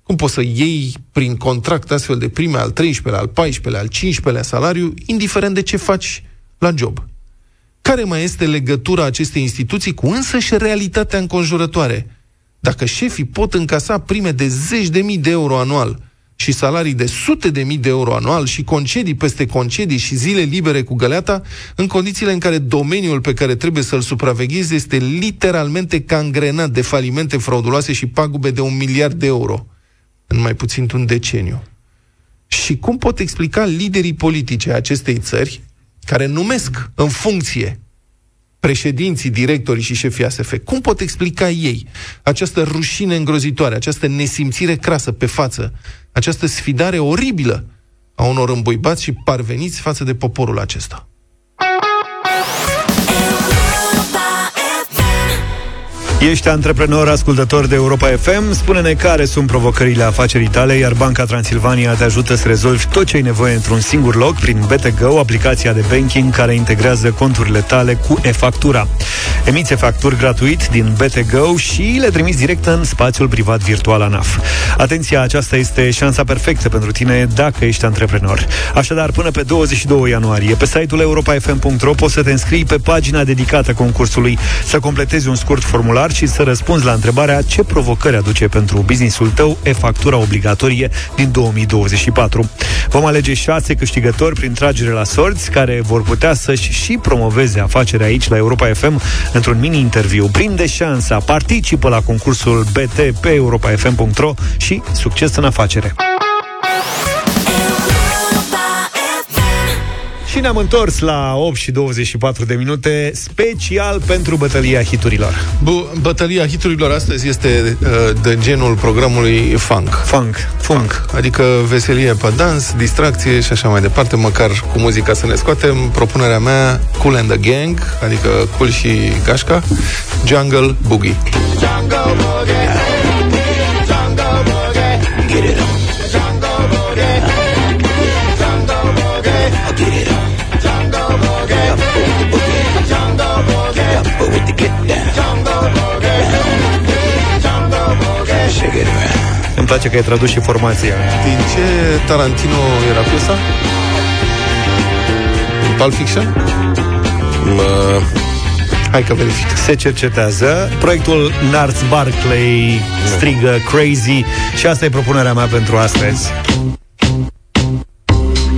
Cum poți să iei prin contract astfel de prime al 13-lea, al 14-lea, al 15-lea salariu, indiferent de ce faci la job? Care mai este legătura acestei instituții cu însăși realitatea înconjurătoare? Dacă șefii pot încasa prime de zeci de mii de euro anual și salarii de sute de mii de euro anual și concedii peste concedii și zile libere cu găleata, în condițiile în care domeniul pe care trebuie să-l supraveghezi este literalmente cangrenat de falimente frauduloase și pagube de un miliard de euro în mai puțin un deceniu. Și cum pot explica liderii politice acestei țări, care numesc în funcție președinții, directorii și șefii ASF, cum pot explica ei această rușine îngrozitoare, această nesimțire crasă pe față, această sfidare oribilă a unor îmbuibați și parveniți față de poporul acesta? Ești antreprenor, ascultător de Europa FM? Spune-ne care sunt provocările afacerii tale, iar Banca Transilvania te ajută să rezolvi tot ce ai nevoie într-un singur loc prin BTGO, aplicația de banking care integrează conturile tale cu e-factura. Emiți facturi gratuit din BTGO și le trimiți direct în spațiul privat virtual ANAF. Atenția, aceasta este șansa perfectă pentru tine dacă ești antreprenor. Așadar, până pe 22 ianuarie, pe site-ul europafm.ro poți să te înscrii pe pagina dedicată concursului, să completezi un scurt formular și să răspunzi la întrebarea ce provocări aduce pentru businessul tău e-factura obligatorie din 2024. Vom alege șase câștigători prin tragere la sorți care vor putea să-și și promoveze afacerea aici la Europa FM într-un mini-interviu. Prinde șansa, participă la concursul BT pe europafm.ro și succes în afacere! Și ne-am întors la 8 și 24 de minute, special pentru bătălia hiturilor. Bu- bătălia hiturilor astăzi este uh, de genul programului funk. Funk, funk. Adică veselie pe dans, distracție și așa mai departe, măcar cu muzica să ne scoatem. Propunerea mea, Cool and the Gang, adică Cool și Gașca, Jungle Boogie. Jungle Boogie. Îmi place că ai tradus și formația. Din ce Tarantino era piesa? Din Pulp Fiction? Mă... Hai că verific. Se cercetează. Proiectul Nars Barclay strigă Crazy și asta e propunerea mea pentru astăzi.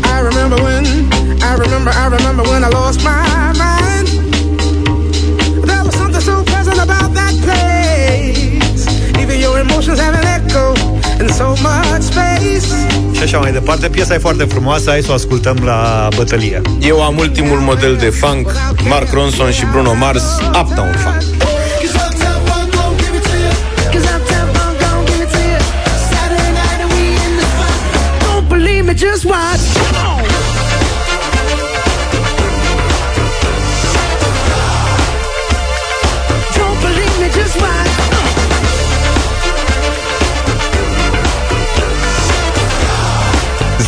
I remember when, I remember, I remember when I lost my Și așa mai departe, piesa e foarte frumoasă, hai să o ascultăm la bătălie. Eu am ultimul model de funk, Mark Ronson și Bruno Mars, Uptown Funk.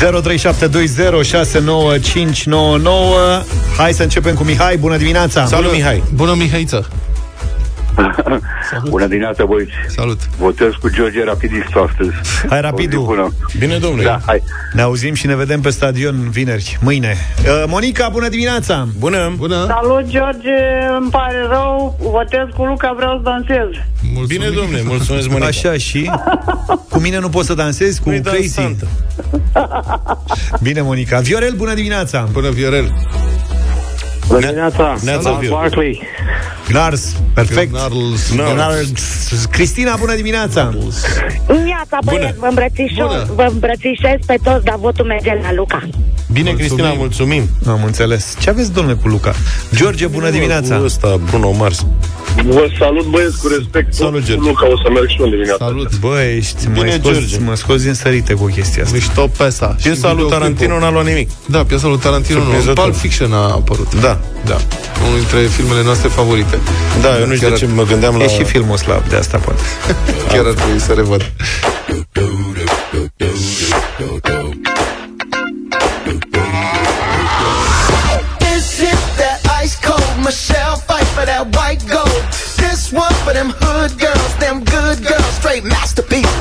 0372069599 Hai să începem cu Mihai, bună dimineața! Salut, Mihai! Bună, Mihaiță! Bună dimineața, băieți. Salut. Votez cu George Rapidistul astăzi. Hai rapidul. Bună. Bine, domnule. Da, hai. Ne auzim și ne vedem pe stadion vineri, mâine. Uh, Monica, bună dimineața! Bună! Bună! Salut, George, îmi pare rău, votez cu Luca, vreau să dansez. Mulțumim. Bine, domnule, mulțumesc, Monica. Așa și cu mine nu poți să dansezi, cu Nu-i Crazy. dansantă. Bine, Monica. Viorel, bună dimineața! Bună, Viorel. Bună dimineața, Neața, Salut, Viu. Barclay. Lars, perfect. Narls. Lars. Cristina, bună dimineața! Viața, băieți, vă îmbrățișez, Bună. vă îmbrățișez pe toți, dar votul merge la Luca. Bine, Cristina, mulțumim. Am înțeles. Ce aveți, domnule, cu Luca? George, bună dimineața! Cu ăsta, Bruno Mars. Vă salut, băieți, cu respect. Salut, George. Luca, o să merg și eu în dimineața. Salut. Bă, ești, mă Bine, scoți, George. mă scoți din sărite cu chestia asta. Mișto Pesa. Și Piesa lui videoclipul. Tarantino n-a luat nimic. Da, piesa lui Tarantino nu. Surprinzător. Pulp Fiction a apărut. Da. Da. Unul dintre filmele noastre favorite. Da, eu nu știu de ce mă gândeam la... E și filmul slab, de asta poate. Chiar ar trebui să revăd. This is that ice cold Michelle fight for that white gold. This one for them hood girls, them good girls, straight masterpieces.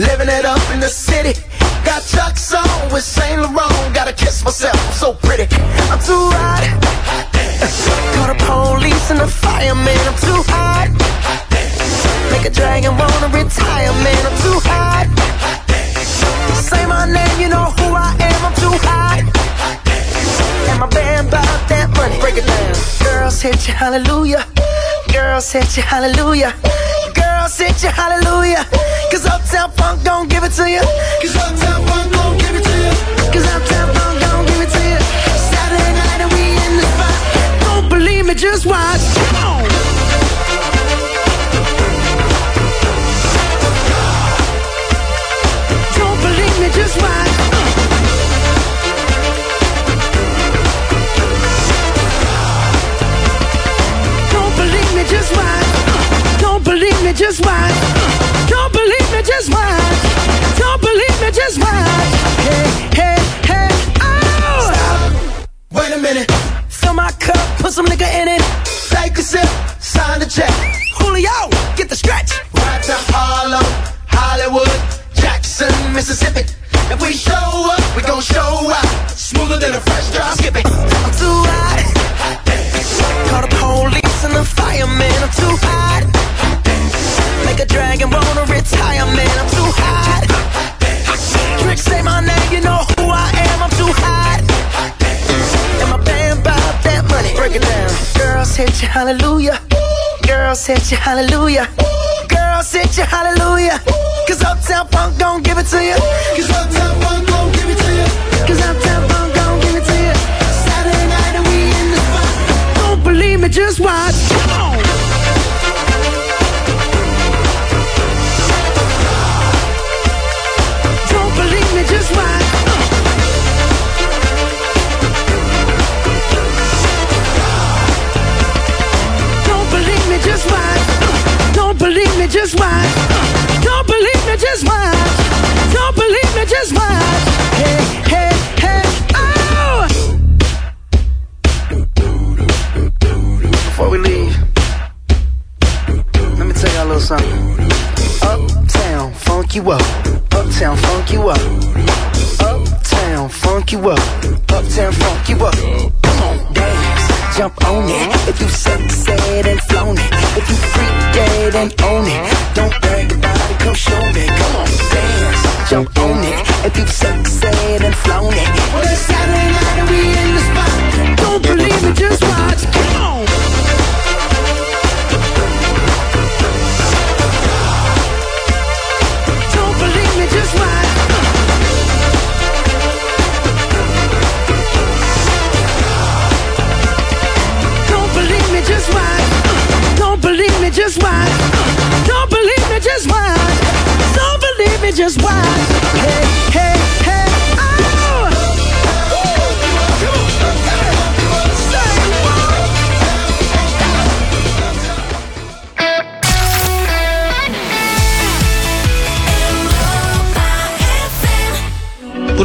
Living it up in the city. Got Chuck's on with Saint Laurent. Gotta kiss myself, I'm so pretty. I'm too hot. Call the police and the fireman. I'm too hot. Make a dragon wanna retire, man. I'm too hot. Say my name, you know who I am. I'm too hot. And my band bought that money. Break it down. Girls hit you, hallelujah. Girls hit you, hallelujah. Girls hit you, hallelujah. Cause Uptown Funk don't give it to you. Cause Uptown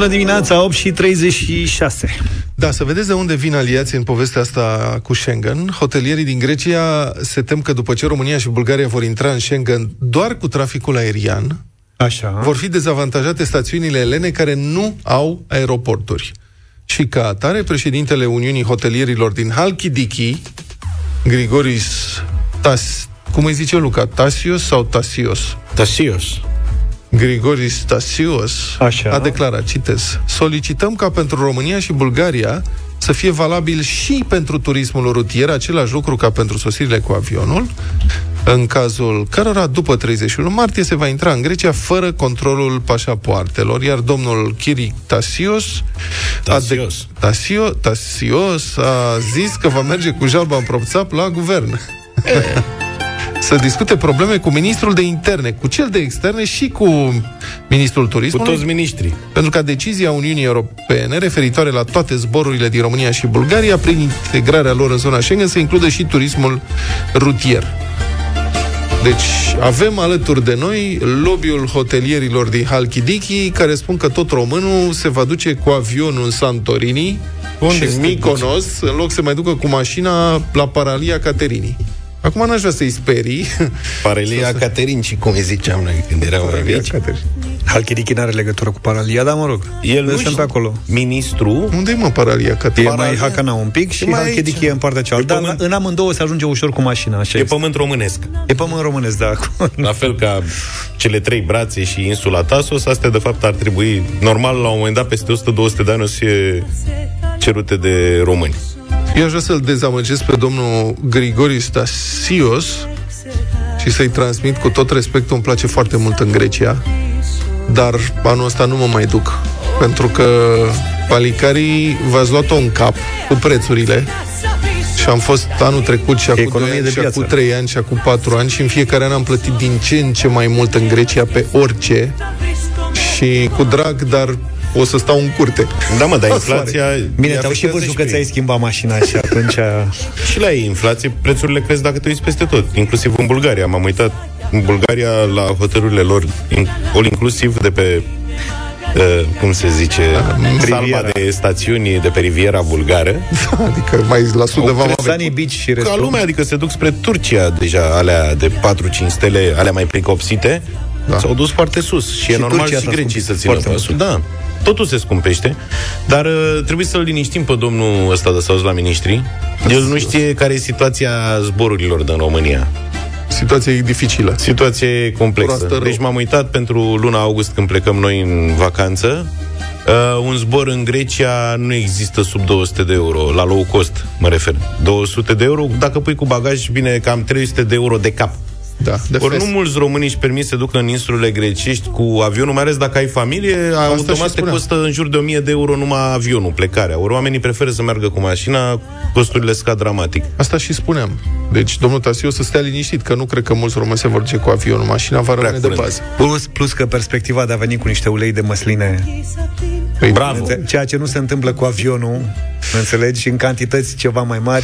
Bună dimineața, 8 și 36. Da, să vedeți de unde vin aliații în povestea asta cu Schengen. Hotelierii din Grecia se tem că după ce România și Bulgaria vor intra în Schengen doar cu traficul aerian, Așa. vor fi dezavantajate stațiunile elene care nu au aeroporturi. Și ca atare, președintele Uniunii Hotelierilor din Halkidiki, Grigoris Tas... Cum îi zice Luca? Tasios sau Tasios? Tasios. Grigoris Tasios Așa. a declarat, citez, solicităm ca pentru România și Bulgaria să fie valabil și pentru turismul rutier, același lucru ca pentru sosirile cu avionul, în cazul cărora după 31 martie se va intra în Grecia fără controlul pașapoartelor, iar domnul Chiric Tasios Tasios. A de- Tasio, Tasios a zis că va merge cu jalba în propțap la guvern. Să discute probleme cu ministrul de interne, cu cel de externe și cu ministrul Cu turismului. toți miniștrii. Pentru ca decizia Uniunii Europene referitoare la toate zborurile din România și Bulgaria, prin integrarea lor în zona Schengen, să includă și turismul rutier. Deci avem alături de noi lobby-ul hotelierilor din Halkidiki, care spun că tot românul se va duce cu avionul în Santorini Unde și se Mykonos, în loc să mai ducă cu mașina la Paralia Caterinii. Acum n-aș vrea să-i sperii. Parelia Caterinci, cum îi ziceam noi când eram mai mici. Halkidiki n-are legătură cu Paralia, dar mă rog. El nu sunt știu- pe acolo. Ministru Unde e mă Paralia E Caterinii? mai Hakana un pic și mai Halkidiki aici. e în partea cealaltă. E Dar pământ. în amândouă se ajunge ușor cu mașina, așa e este. pământ românesc. E pământ românesc, da. La fel ca cele trei brațe și insula Tasos, astea de fapt ar trebui, normal, la un moment dat, peste 100-200 de ani o să fie cerute de români. Eu aș vrea să-l dezamăgesc pe domnul Grigori Stasios și să-i transmit cu tot respectul, îmi place foarte mult în Grecia, dar anul ăsta nu mă mai duc. Pentru că palicarii v-ați luat-o în cap cu prețurile și am fost anul trecut și acum Economie 2 ani de și piață. acum 3 ani și acum 4 ani și în fiecare an am plătit din ce în ce mai mult în Grecia pe orice și cu drag, dar o să stau în curte. Da, mă, dar La inflația... Bine, îi te-au și afectează văzut că pe ți-ai ei. schimbat mașina și atunci... Și la ei inflație, prețurile cresc dacă te uiți peste tot, inclusiv în Bulgaria. M-am uitat în Bulgaria la hotelurile lor, in, all inclusiv de pe uh, cum se zice, salma Riviera. de stațiuni de pe Riviera Bulgară. Adică mai la sud de Au vama crescut Sunny Beach și Ca restul. lumea, adică se duc spre Turcia deja, alea de 4-5 stele, alea mai pricopsite, da. s-au dus foarte sus. Și, și e normal Turcia și s-a grecii să scumpit țină foarte pasul. Da. Totul se scumpește, dar uh, trebuie să-l liniștim pe domnul ăsta de să la ministri. El nu știe care e situația zborurilor din România. Situația e dificilă. Situație e complexă. Proastă rău. Deci m-am uitat pentru luna august când plecăm noi în vacanță. Uh, un zbor în Grecia nu există sub 200 de euro, la low cost mă refer. 200 de euro, dacă pui cu bagaj, bine, cam 300 de euro de cap. Da, de Ori fes. nu mulți români își permit să se ducă în insulele grecești cu avionul, mai ales dacă ai familie, și automat te spuneam. costă în jur de 1000 de euro numai avionul, plecarea. Ori oamenii preferă să meargă cu mașina, costurile scad dramatic. Asta și spuneam. Deci, domnul Tasiu, să stea liniștit, că nu cred că mulți români se vor duce cu avionul. Mașina va rămâne de curând. bază. Plus, plus că perspectiva de a veni cu niște ulei de măsline Păi, Bravo! Ceea ce nu se întâmplă cu avionul Înțelegi? Și în cantități ceva mai mari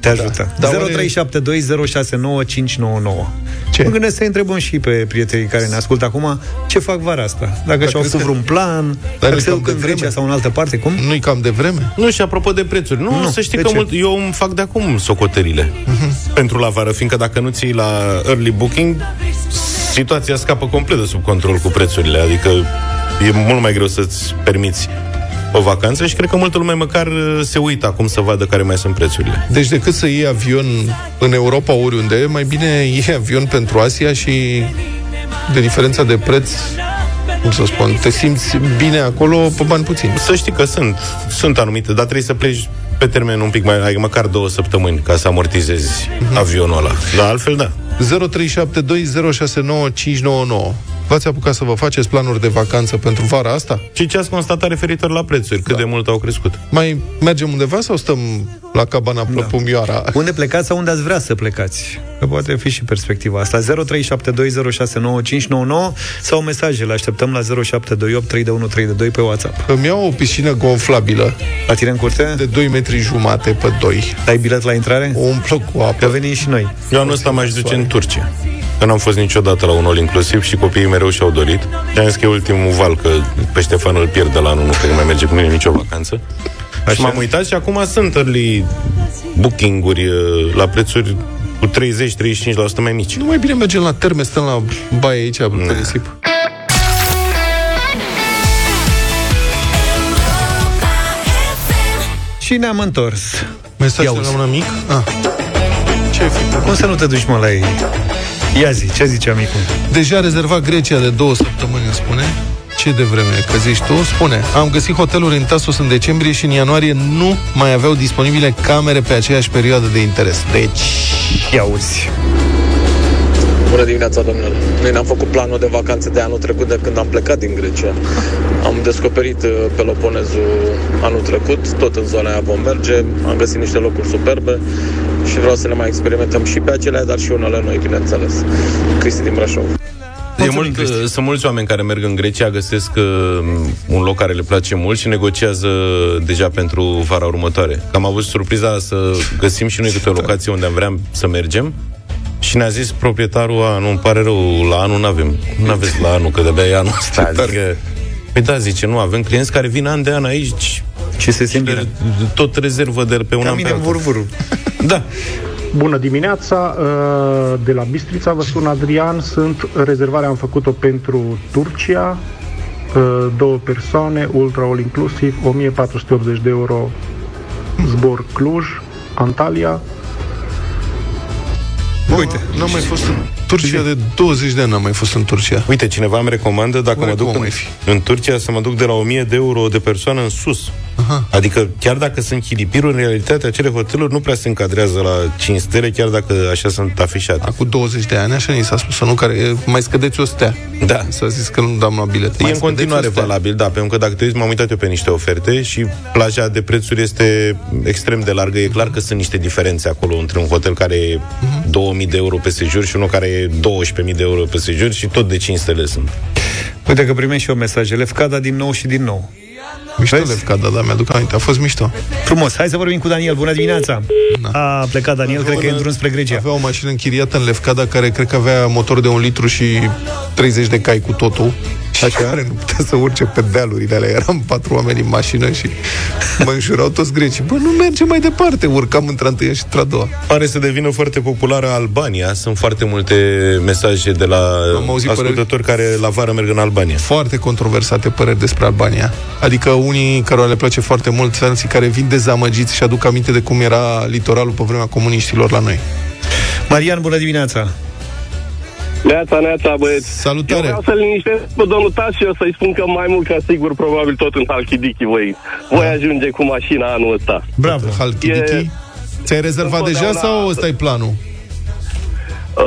te ajută. Da, Da, oare- 0372069599. Ce? Mă gândesc să întrebăm și pe prietenii care ne ascultă acum ce fac vara asta. Dacă și-au crezi făcut că- vreun plan, Dar dacă nu-i se cam duc de în vreme? Grecia sau în altă parte, cum? Nu-i cam de vreme? Nu, și apropo de prețuri, nu, Nu, să știi de că ce? mult, eu îmi fac de acum socotările pentru la vară, fiindcă dacă nu ții la early booking, situația scapă complet de sub control cu prețurile, adică e mult mai greu să-ți permiți o vacanță și cred că multă lume măcar uh, se uită acum să vadă care mai sunt prețurile. Deci decât să iei avion în Europa oriunde, mai bine iei avion pentru Asia și de diferența de preț, cum să spun, te simți bine acolo pe bani puțini. Să știi că sunt, sunt anumite, dar trebuie să pleci pe termen un pic mai, ai măcar două săptămâni ca să amortizezi avionul ăla. Dar altfel, da. 0372069599. V-ați apucat să vă faceți planuri de vacanță pentru vara asta? Și ce ați constatat referitor la prețuri? Cât de mult au crescut? Mai mergem undeva sau stăm la cabana Plăpumioara? Unde plecați sau unde ați vrea să plecați? Că poate fi și perspectiva asta. 0372069599 sau mesaje așteptăm la 07283132 pe WhatsApp. Îmi iau o piscină gonflabilă La tine în curte? de 2 metri jumate pe 2. Ai bilet la intrare? O umplă cu Că apă. venim și noi. Eu anul ăsta m-aș duce în Turcia. Că n-am fost niciodată la un all inclusiv și copiii mereu și-au dorit. Și am zis că e ultimul val, că pe Ștefan îl pierd de la anul, nu cred că mai merge cu mine nicio vacanță. Așa. Și m-am uitat și acum sunt early booking-uri uh, la prețuri cu 30-35% mai mici. Nu mai bine mergem la terme, stăm la baie aici, pe risip. Și ne-am întors. Mesajul Ia la uzi. un amic? Ah. Ce ai fi? Cum să nu te duci, mă, la ei? Ia zi, ce zice amicul? Deja a rezervat Grecia de două săptămâni, îmi spune. Ce de vreme că zici tu? Spune, am găsit hoteluri în Tasos în decembrie și în ianuarie nu mai aveau disponibile camere pe aceeași perioadă de interes. Deci... Ia uzi. Bună dimineața, domnule. Noi ne-am făcut planul de vacanțe de anul trecut de când am plecat din Grecia. Am descoperit uh, Peloponezul anul trecut, tot în zona aia vom merge. Am găsit niște locuri superbe și vreau să ne mai experimentăm și pe acelea, dar și unele noi, bineînțeles. Cristi din Brașov. E mult, uh, sunt mulți oameni care merg în Grecia, găsesc uh, un loc care le place mult și negociază deja pentru vara următoare. Că am avut surpriza să găsim și noi câte o locație unde am vrea să mergem și ne-a zis proprietarul, a, nu, îmi pare rău, la anul nu avem. Nu aveți la anul, că de-abia e anul ăsta. Adică, păi da, zice, nu, avem clienți care vin an de an aici și se simt bine. Tot rezervă de pe un Ca an mine pe în altul. vurvuru. Da. Bună dimineața, uh, de la Bistrița vă sun Adrian, sunt rezervarea am făcut-o pentru Turcia, uh, două persoane, ultra all inclusiv, 1480 de euro zbor Cluj, Antalya. Uite, n-am mai fost în Turcia de 20 de ani, n-am mai fost în Turcia. Uite, cineva îmi recomandă dacă Băi, mă duc cum în, mai fi? în Turcia să mă duc de la 1000 de euro de persoană în sus. Aha. Adică chiar dacă sunt chilipiruri, în realitate acele hoteluri nu prea se încadrează la 5 stele, chiar dacă așa sunt afișate. Cu 20 de ani, așa ni s-a spus, să nu care e, mai scădeți o stea. Da. S-a zis că nu dam la bilete. E Mai în scădeți continuare o stea. valabil, da, pentru că dacă te uiți, m-am uitat eu pe niște oferte și plaja de prețuri este extrem de largă. E clar că sunt niște diferențe acolo între un hotel care e Mhm. 2000 de euro pe sejur și unul care e 12.000 de euro pe sejur și tot de 5 stele sunt. Uite că primești și eu mesaje. Lefcada din nou și din nou. Mișto Lefcada, da, mi-aduc aminte, a fost mișto. Frumos. Hai să vorbim cu Daniel. Bună dimineața. A plecat Daniel, cred că e în drum spre Grecia. Avea o mașină închiriată în Lefcada care cred că avea motor de un litru și 30 de cai cu totul. Așa, care nu putea să urce pe dealurile alea. Eram patru oameni în mașină și mă înjurau toți grecii. Bă, nu merge mai departe. Urcam între întâia și între a doua. Pare să devină foarte populară Albania. Sunt foarte multe mesaje de la auzit ascultători care la vară merg în Albania. Foarte controversate păreri despre Albania. Adică unii care le place foarte mult, alții care vin dezamăgiți și aduc aminte de cum era litoralul pe vremea comuniștilor la noi. Marian, bună dimineața. Neața, neața, băieți. Salutare. Eu vreau să-l liniștesc pe domnul Tas și eu să-i spun că mai mult ca sigur, probabil tot în Halkidiki voi, voi ajunge cu mașina anul ăsta. Bravo. Halkidiki? E- Ți-ai rezervat deja Întotdeauna- sau ăsta e planul?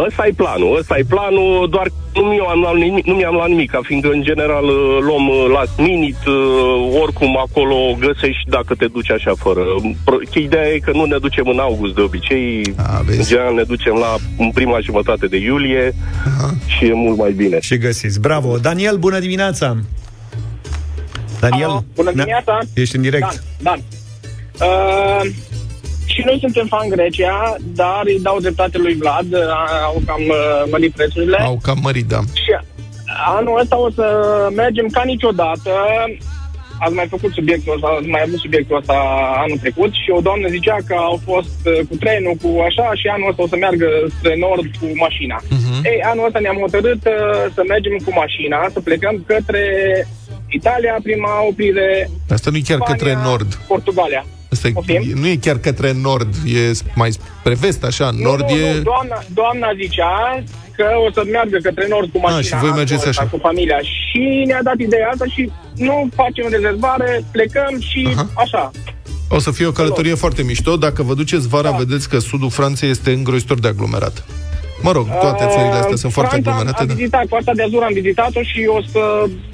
Ăsta e planul, ăsta e planul, doar nu mi-am luat nimic, nu mi-am luat nimic, fiindcă în general uh, luăm uh, last minute, uh, oricum acolo găsești dacă te duci așa fără. Pro- Ideea e că nu ne ducem în august de obicei, A, în general ne ducem la în prima jumătate de iulie și e mult mai bine. Și găsiți. Bravo. Daniel, bună dimineața. Daniel, Alo, bună na- dimineața. ești în direct. Dan, Dan. Uh, și noi suntem fan Grecia, dar îi dau dreptate lui Vlad, uh, au cam uh, mărit prețurile. Au cam mărit, da. Și anul ăsta o să mergem ca niciodată. Ați mai făcut subiectul ăsta, ați mai avut subiectul ăsta anul trecut și o doamnă zicea că au fost uh, cu trenul, cu așa și anul ăsta o să meargă spre nord cu mașina. Mhm. Ei, anul ăsta ne-am hotărât uh, să mergem cu mașina, să plecăm către Italia, prima oprire, Asta nu e chiar Spania, către nord. Portugalia. Asta e, nu e chiar către nord, e mai spre vest, așa. Nord nu, e... nu, doamna, doamna zicea că o să meargă către nord cu mașina. Ah, și voi mergeți anul ăsta, așa. Cu familia. Și ne-a dat ideea asta și nu facem rezervare, plecăm și Aha. așa. O să fie o călătorie foarte mișto. Dacă vă duceți vara, Da. vedeți că sudul Franței este îngrozitor de aglomerat. Mă rog, toate țările astea sunt foarte Uh, Franța aglomerate. Am Da. vizitat, Coasta de Azur am vizitat-o și o să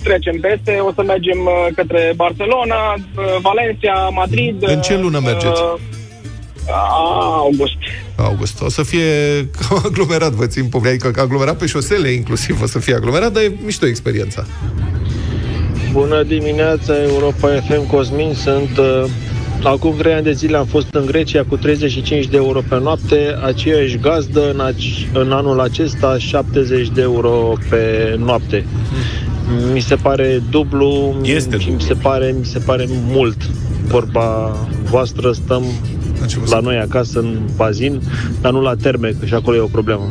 trecem peste, o să mergem uh, către Barcelona, uh, Valencia, Madrid. În ce lună uh, mergeți? uh, August. August. O să fie cam aglomerat, vă țin pe adică aglomerat pe șosele inclusiv o să fie aglomerat, dar e mișto experiența. Bună dimineața, Europa FM Cosmin. Sunt uh, acum 3 ani de zile am fost în Grecia cu 35 de euro pe noapte, aceeași gazdă în, ac- în anul acesta 70 de euro pe noapte. Mi se pare dublu Este și mi se pare, mi se pare mult. vorba voastră, stăm la noi acasă în bazin, dar nu la terme, că și acolo e o problemă.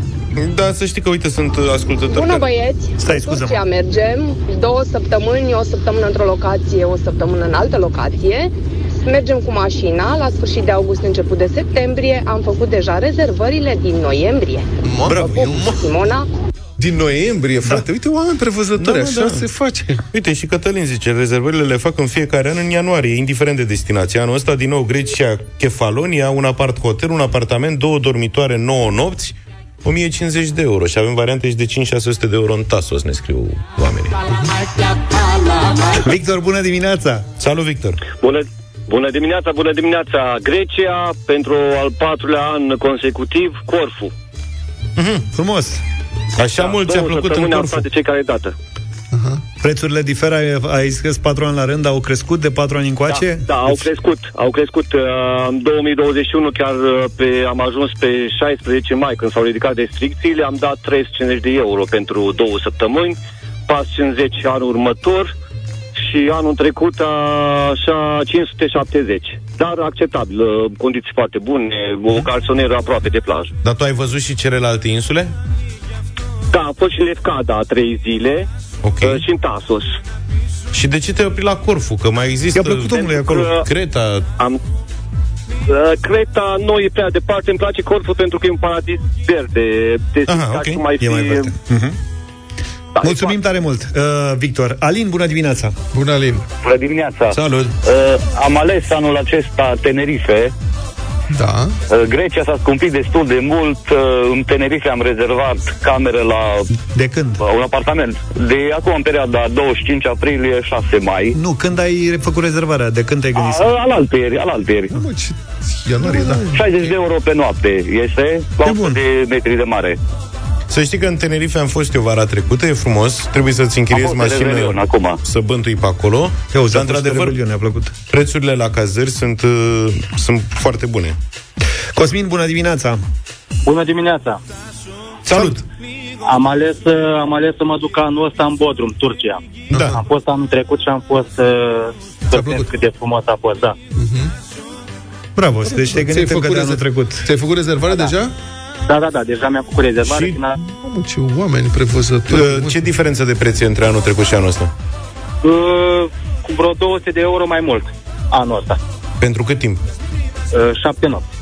Da, să știi că, uite, sunt ascultători Bună care- băieți! Stai, În scuză-mă. Turcia mergem, două săptămâni, o săptămână într-o locație, o săptămână în altă locație. Mergem cu mașina, la sfârșit de august, început de septembrie, am făcut deja rezervările din noiembrie. Bravo, Simona, Din noiembrie, frate. Uite, oameni prevăzători, Da, așa da. se face. Uite, și Cătălin zice, rezervările le fac în fiecare an în ianuarie, indiferent de destinație. Anul ăsta, din nou, Grecia, Kefalonia, un apart hotel, un apartament, două dormitoare, 9 nopți, 1050 de euro. Și avem variante și de 5-600 de euro în Tasos, ne scriu oamenii. Victor, bună dimineața! Salut, Victor! Bună, bună dimineața, bună dimineața! Grecia, pentru al patrulea an consecutiv, Corfu. Frumos! Așa mult ți-a plăcut în Corfu? de cei care dată. Prețurile diferă, ai- ai zis că sunt patru ani la rând, au crescut de patru ani încoace? Deci- Da, au crescut, au crescut. Uh, În 2021 chiar uh, pe, am ajuns pe 16 mai, când s-au ridicat restricțiile, am dat 350 de euro pentru două săptămâni, pas 50 anul următor și anul trecut a, așa 570. Dar acceptabil, uh, condiții foarte bune, o garsonieră aproape de plajă. Dar tu ai văzut și celelalte insule? Da, a fost și Lefkada trei zile okay. uh, și în Tasos. Și de ce te-ai oprit la Corfu? Că mai există... I-a plăcut omului acolo. Că- Creta... Am, uh, Creta nu e prea departe, îmi place Corfu pentru că e un paradis verde. Te simți ca și cum ai fi... E mai verde. Mhm. Mulțumim tare mult, uh, Victor. Alin, bună dimineața! Bună, Alin! Bună dimineața! Salut! Uh, am ales anul acesta Tenerife. Da. Uh, Grecia s-a scumpit destul de mult. Uh, în Tenerife am rezervat camere la... De când? Uh, un apartament. De acum în perioada 25 aprilie, 6 mai. Nu, când ai făcut rezervarea? De când te-ai gândit? să- Uh, al altieri, al altieri. Ianuarie, da. 60 de euro pe noapte este, la 100 de metri de mare. Să știi că în Tenerife am fost eu vara trecută, e frumos, trebuie să-ți închiriezi Am fost de Revelion mașină acum. să bântui pe acolo. Eu, Dar, într-adevăr, ne-a plăcut. prețurile la cazări sunt, uh, sunt foarte bune. Cosmin, bună dimineața! Bună dimineața! Salut! Am ales, uh, am ales să mă duc anul ăsta în Bodrum, Turcia. Da. Am fost anul trecut și am fost uh, surprins cât de frumos a fost, da. Bravo, deci te-ai gândit încă de anul trecut. Ți-ai făcut rezervare Da, da. deja? Da, da, da, deja mi-am făcut rezervare. Și- Și... A... Mamă, ce oameni prevăzători. Uh, Ce diferență de preț e între anul trecut și anul ăsta? Uh, cu vreo 200 de euro mai mult anul ăsta. Pentru cât timp? Uh, șapte nopți.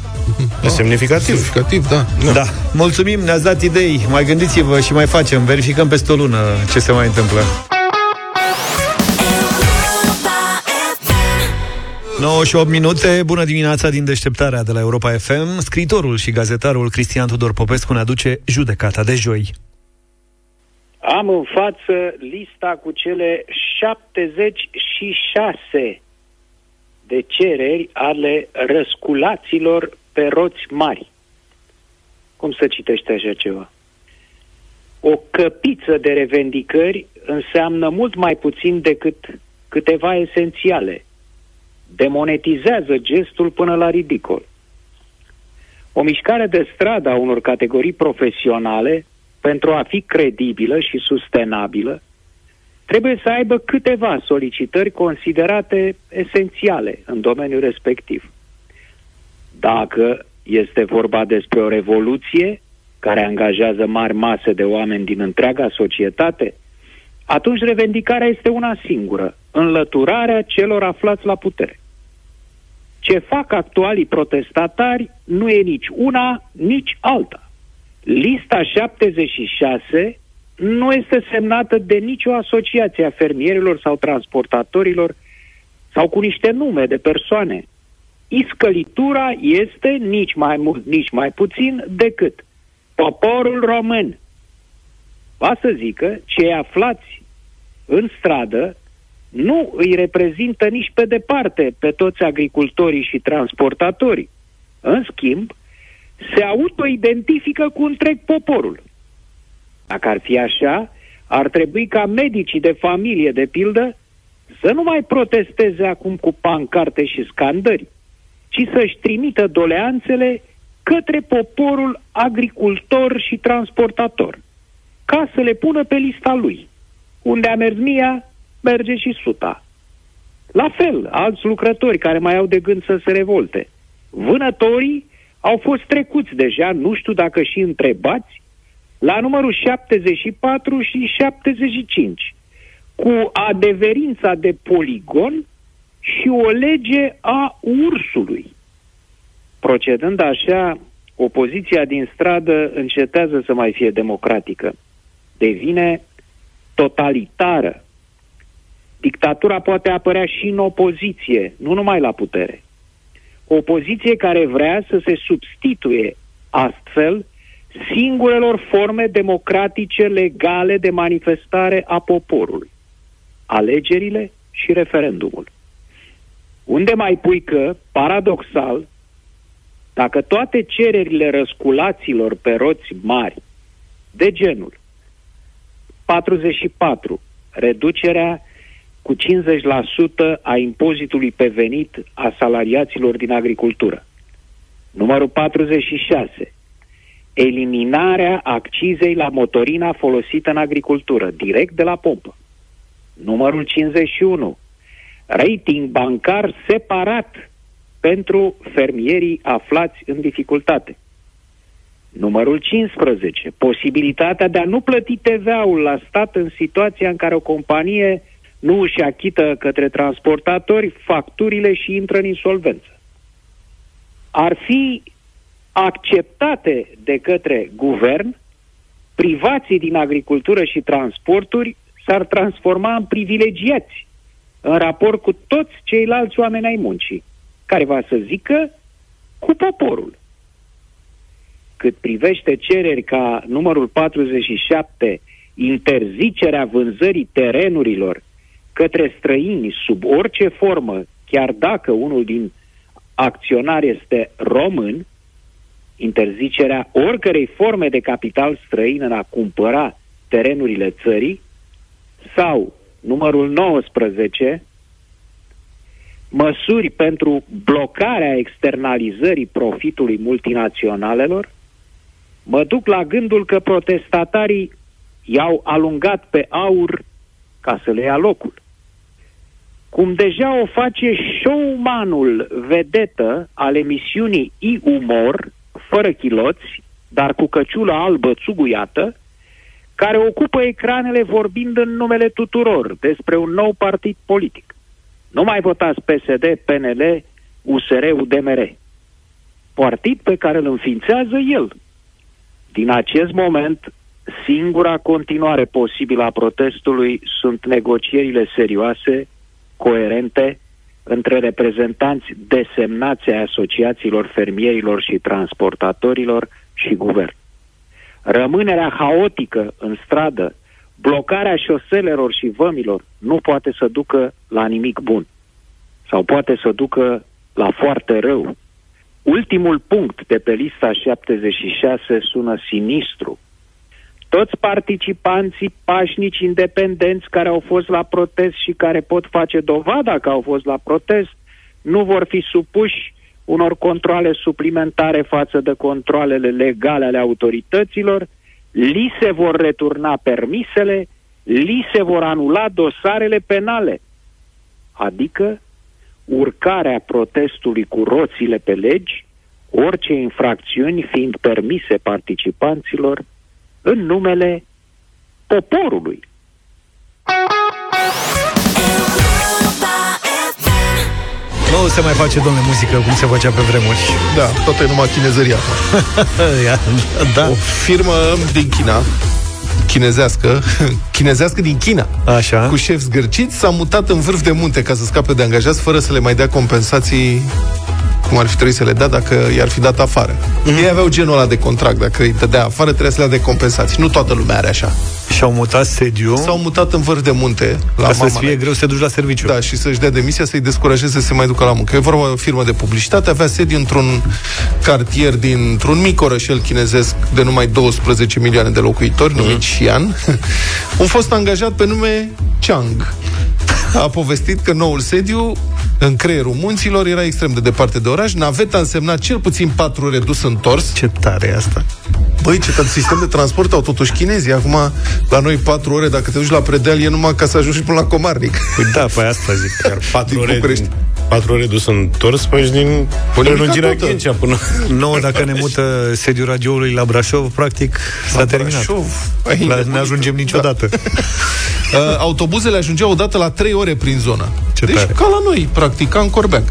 E semnificativ. Semnificativ, da. Da. Mulțumim, ne-ați dat idei. Mai gândiți-vă și mai facem. Verificăm peste o lună ce se mai întâmplă. 9 și 8 minute, bună dimineața din deșteptarea de la Europa FM. Scriitorul și gazetarul Cristian Tudor Popescu ne aduce judecata de joi. Am în față lista cu cele 76 de cereri ale răsculaților pe roți mari. Cum să citește așa ceva? O căpiță de revendicări înseamnă mult mai puțin decât câteva esențiale. Demonetizează gestul până la ridicol. O mișcare de stradă a unor categorii profesionale, pentru a fi credibilă și sustenabilă, trebuie să aibă câteva solicitări considerate esențiale în domeniul respectiv. Dacă este vorba despre o revoluție care angajează mari mase de oameni din întreaga societate, atunci revendicarea este una singură, înlăturarea celor aflați la putere. Ce fac actualii protestatari nu e nici una, nici alta. Lista 76 nu este semnată de nicio asociație a fermierilor sau transportatorilor sau cu niște nume de persoane. Iscălitura este nici mai mult, nici mai puțin decât poporul român. Va să zică, cei aflați în stradă nu îi reprezintă nici pe departe pe toți agricultorii și transportatorii. În schimb, se autoidentifică cu întreg poporul. Dacă ar fi așa, ar trebui ca medicii de familie, de pildă, să nu mai protesteze acum cu pancarte și scandări, ci să-și trimită doleanțele către poporul agricultor și transportator, ca să le pună pe lista lui. Unde a mers mia, merge și suta. La fel, alți lucrători care mai au de gând să se revolte. Vânătorii au fost trecuți deja, nu știu dacă și întrebați, la numărul 74 și 75, cu adeverința de poligon și o lege a ursului. Procedând așa, opoziția din stradă încetează să mai fie democratică. Devine totalitară. Dictatura poate apărea și în opoziție, nu numai la putere. O opoziție care vrea să se substituie astfel singurelor forme democratice legale de manifestare a poporului. Alegerile și referendumul. Unde mai pui că, paradoxal, dacă toate cererile răsculaților pe roți mari, de genul 44, reducerea cu 50% a impozitului pe venit a salariaților din agricultură. Numărul 46, eliminarea accizei la motorina folosită în agricultură, direct de la pompă. Numărul 51, rating bancar separat pentru fermierii aflați în dificultate. Numărul 15. Posibilitatea de a nu plăti TVA-ul la stat în situația în care o companie nu își achită către transportatori facturile și intră în insolvență. Ar fi acceptate de către guvern, privații din agricultură și transporturi s-ar transforma în privilegiați în raport cu toți ceilalți oameni ai muncii, care va să zică cu poporul. Cât privește cereri ca numărul 47, interzicerea vânzării terenurilor către străini sub orice formă, chiar dacă unul din acționari este român, interzicerea oricărei forme de capital străin în a cumpăra terenurile țării, sau numărul 19, măsuri pentru blocarea externalizării profitului multinaționalelor, mă duc la gândul că protestatarii i-au alungat pe aur ca să le ia locul. Cum deja o face showmanul vedetă al emisiunii I-Umor, fără chiloți, dar cu căciula albă țuguiată, care ocupă ecranele vorbind în numele tuturor despre un nou partid politic. Nu mai votați PSD, PNL, USR, UDMR. Partid pe care îl înființează el. Din acest moment, singura continuare posibilă a protestului sunt negocierile serioase, coerente, între reprezentanți desemnați ai asociațiilor fermierilor și transportatorilor și guvern. Rămânerea haotică în stradă, blocarea șoselelor și vămilor nu poate să ducă la nimic bun. Sau poate să ducă la foarte rău. Ultimul punct de pe lista 76 sună sinistru. Toți participanții pașnici independenți care au fost la protest și care pot face dovada că au fost la protest nu vor fi supuși unor controle suplimentare față de controlele legale ale autorităților, li se vor returna permisele, li se vor anula dosarele penale. Adică urcarea protestului cu roțile pe legi, orice infracțiuni fiind permise participanților în numele poporului. Nu se mai face, domnule, muzică cum se făcea pe vremuri. Da, tot e numai chinezăria. da. O firmă din China chinezească, chinezească din China, Așa. cu șef zgârciți, s-a mutat în vârf de munte ca să scape de angajați fără să le mai dea compensații cum ar fi trebuit să le dea dacă i-ar fi dat afară. Mm-hmm. Ei aveau genul ăla de contract, dacă îi dădea afară, trebuia să le dea de compensații. Nu toată lumea are așa. Și-au mutat sediu S-au mutat în vârf de munte la ca să mama fie mea. greu să te duci la serviciu. Da, și să-și dea demisia, să-i descurajeze să se mai ducă la muncă. E vorba de o firmă de publicitate, avea sediu într-un cartier dintr-un mic orășel chinezesc de numai 12 milioane de locuitori, mm-hmm. numit Xi'an. Un fost angajat pe nume Chang a povestit că noul sediu în creierul munților era extrem de departe de oraș. Naveta însemna cel puțin patru redus întors. Ce tare e asta! Băi, ce tot sistem de transport au totuși chinezii. Acum, la noi 4 ore, dacă te duci la Predeal, e numai ca să ajungi până la Comarnic. Păi da, pe asta zic. Iar 4 Din ore, București. 4 ore dus întors, păi ești din prelungirea toată. Ghencea până... Nouă, dacă ne mută sediul radioului la Brașov, practic s-a terminat. Brașov. Ai La, nebunit. ne ajungem niciodată. Uh, autobuzele ajungeau odată la 3 ore prin zonă. Ce deci tare. ca la noi, practic, ca în Corbeac.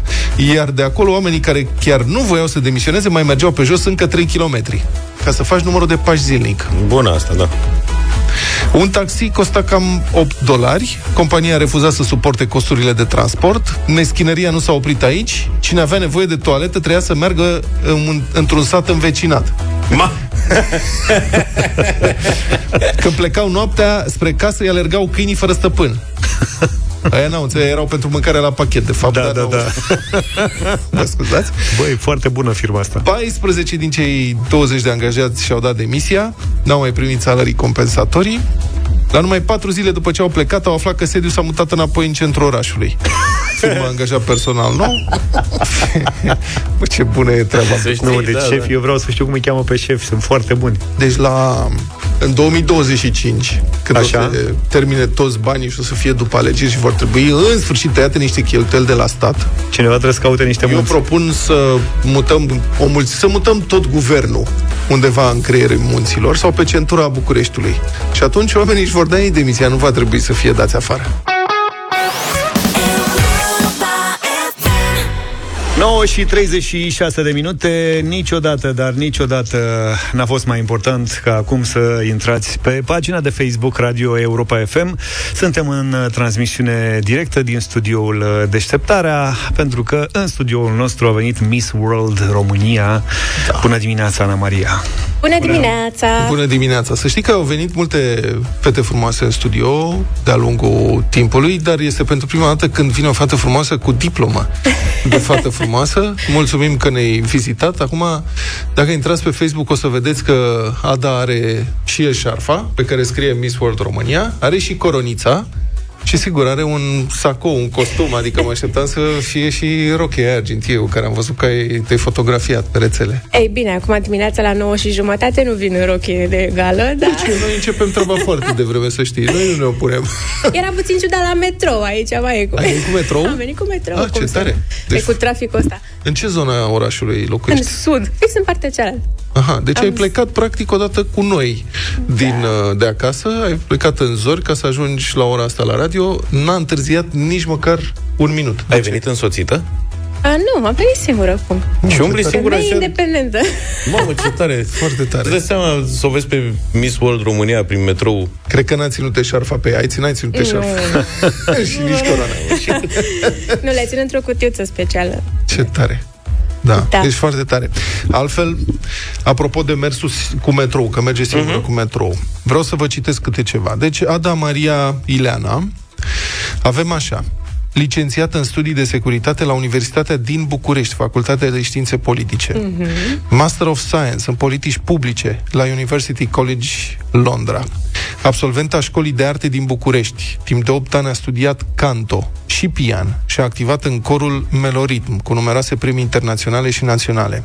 Iar de acolo oamenii care chiar nu voiau să demisioneze mai mergeau pe jos încă 3 km ca să faci numărul de pași zilnic. Bună asta, da. Un taxi costa cam 8 dolari, compania a refuzat să suporte costurile de transport, meschineria nu s-a oprit aici, cine avea nevoie de toaletă trebuia să meargă în, într-un sat învecinat. Ma! Când plecau noaptea spre casă, îi alergau câinii fără stăpân. Aia n-au înțeles, erau pentru mâncare la pachet, de fapt. Da, dar da, n-au- da. Mă scuzați? Băi, foarte bună firma asta. 14 din cei 20 de angajați și-au dat demisia, n-au mai primit salarii compensatorii. La numai 4 zile după ce au plecat, au aflat că sediul s-a mutat înapoi în centrul orașului. Firma a angajat personal nou. Bă, ce bună e treaba. Să știi, Nu, deci da, șef, da. eu vreau să știu cum îi cheamă pe șef, sunt foarte buni. Deci la în 2025, când Așa. o să termine toți banii și o să fie după alegeri și vor trebui în sfârșit tăiate niște cheltuieli de la stat, Cineva trebuie să caute niște eu munți. propun să mutăm o mulți, să mutăm tot guvernul undeva în creierul munților sau pe centura Bucureștiului. Și atunci oamenii își vor da ei demisia, nu va trebui să fie dați afară. 9 și 36 de minute, niciodată, dar niciodată n-a fost mai important ca acum să intrați pe pagina de Facebook Radio Europa FM. Suntem în uh, transmisiune directă din studioul uh, Deșteptarea, pentru că în studioul nostru a venit Miss World România. Da. Bună dimineața, Ana Maria! Bună dimineața! Bună dimineața! Să știi că au venit multe fete frumoase în studio de-a lungul timpului, dar este pentru prima dată când vine o fată frumoasă cu diplomă de fată frumoasă. Mulțumim că ne-ai vizitat. Acum, dacă intrați pe Facebook, o să vedeți că Ada are și eșarfa, pe care scrie Miss World România, are și coronița, și sigur, are un sacou, un costum, adică mă așteptam să fie și rochia aia argintie, cu care am văzut că ai, te-ai fotografiat pe rețele. Ei bine, acum dimineața la 9 și jumătate nu vin în rochie de gală, dar Deci noi începem treaba foarte devreme, să știi. Noi nu ne opunem. era puțin ciudat la metrou aici, mai e cu... Ai venit cu metrou? Am venit cu metrou. Ah, cum ce să tare. nu? Deci- Deci... cu traficul ăsta. În ce zonă a orașului În locuiești? sud, fix în partea cealaltă. Aha, deci Am- ai plecat practic odată cu noi din, uh, de acasă, ai plecat în zori ca să ajungi la ora asta la radio, n-a întârziat nici măcar un minut. Ai venit însoțită? A, nu, am venit singură acum. Și umbli singură Femeie așa? independentă. Mamă, ce tare! Foarte tare. Îți dai seama să o vezi pe Miss World România prin metrou? Cred că n-a ținut eșarfa pe ea. Ai ținut, ai ținut eșarfa. și nici coroana. nu, le țin într-o cutiuță specială. Ce tare. Da, da, Da. deci foarte tare. Altfel, apropo de mersul s- cu metrou, că merge singură uh-huh. cu metrou, vreau să vă citesc câte ceva. Deci, Ada Maria Ileana, avem așa, licențiată în studii de securitate la Universitatea din București, Facultatea de Științe Politice. Mhm. Master of Science în politici publice la University College Londra. Absolventa școlii de arte din București. Timp de 8 ani a studiat canto și pian și a activat în corul Meloritm, cu numeroase premii internaționale și naționale.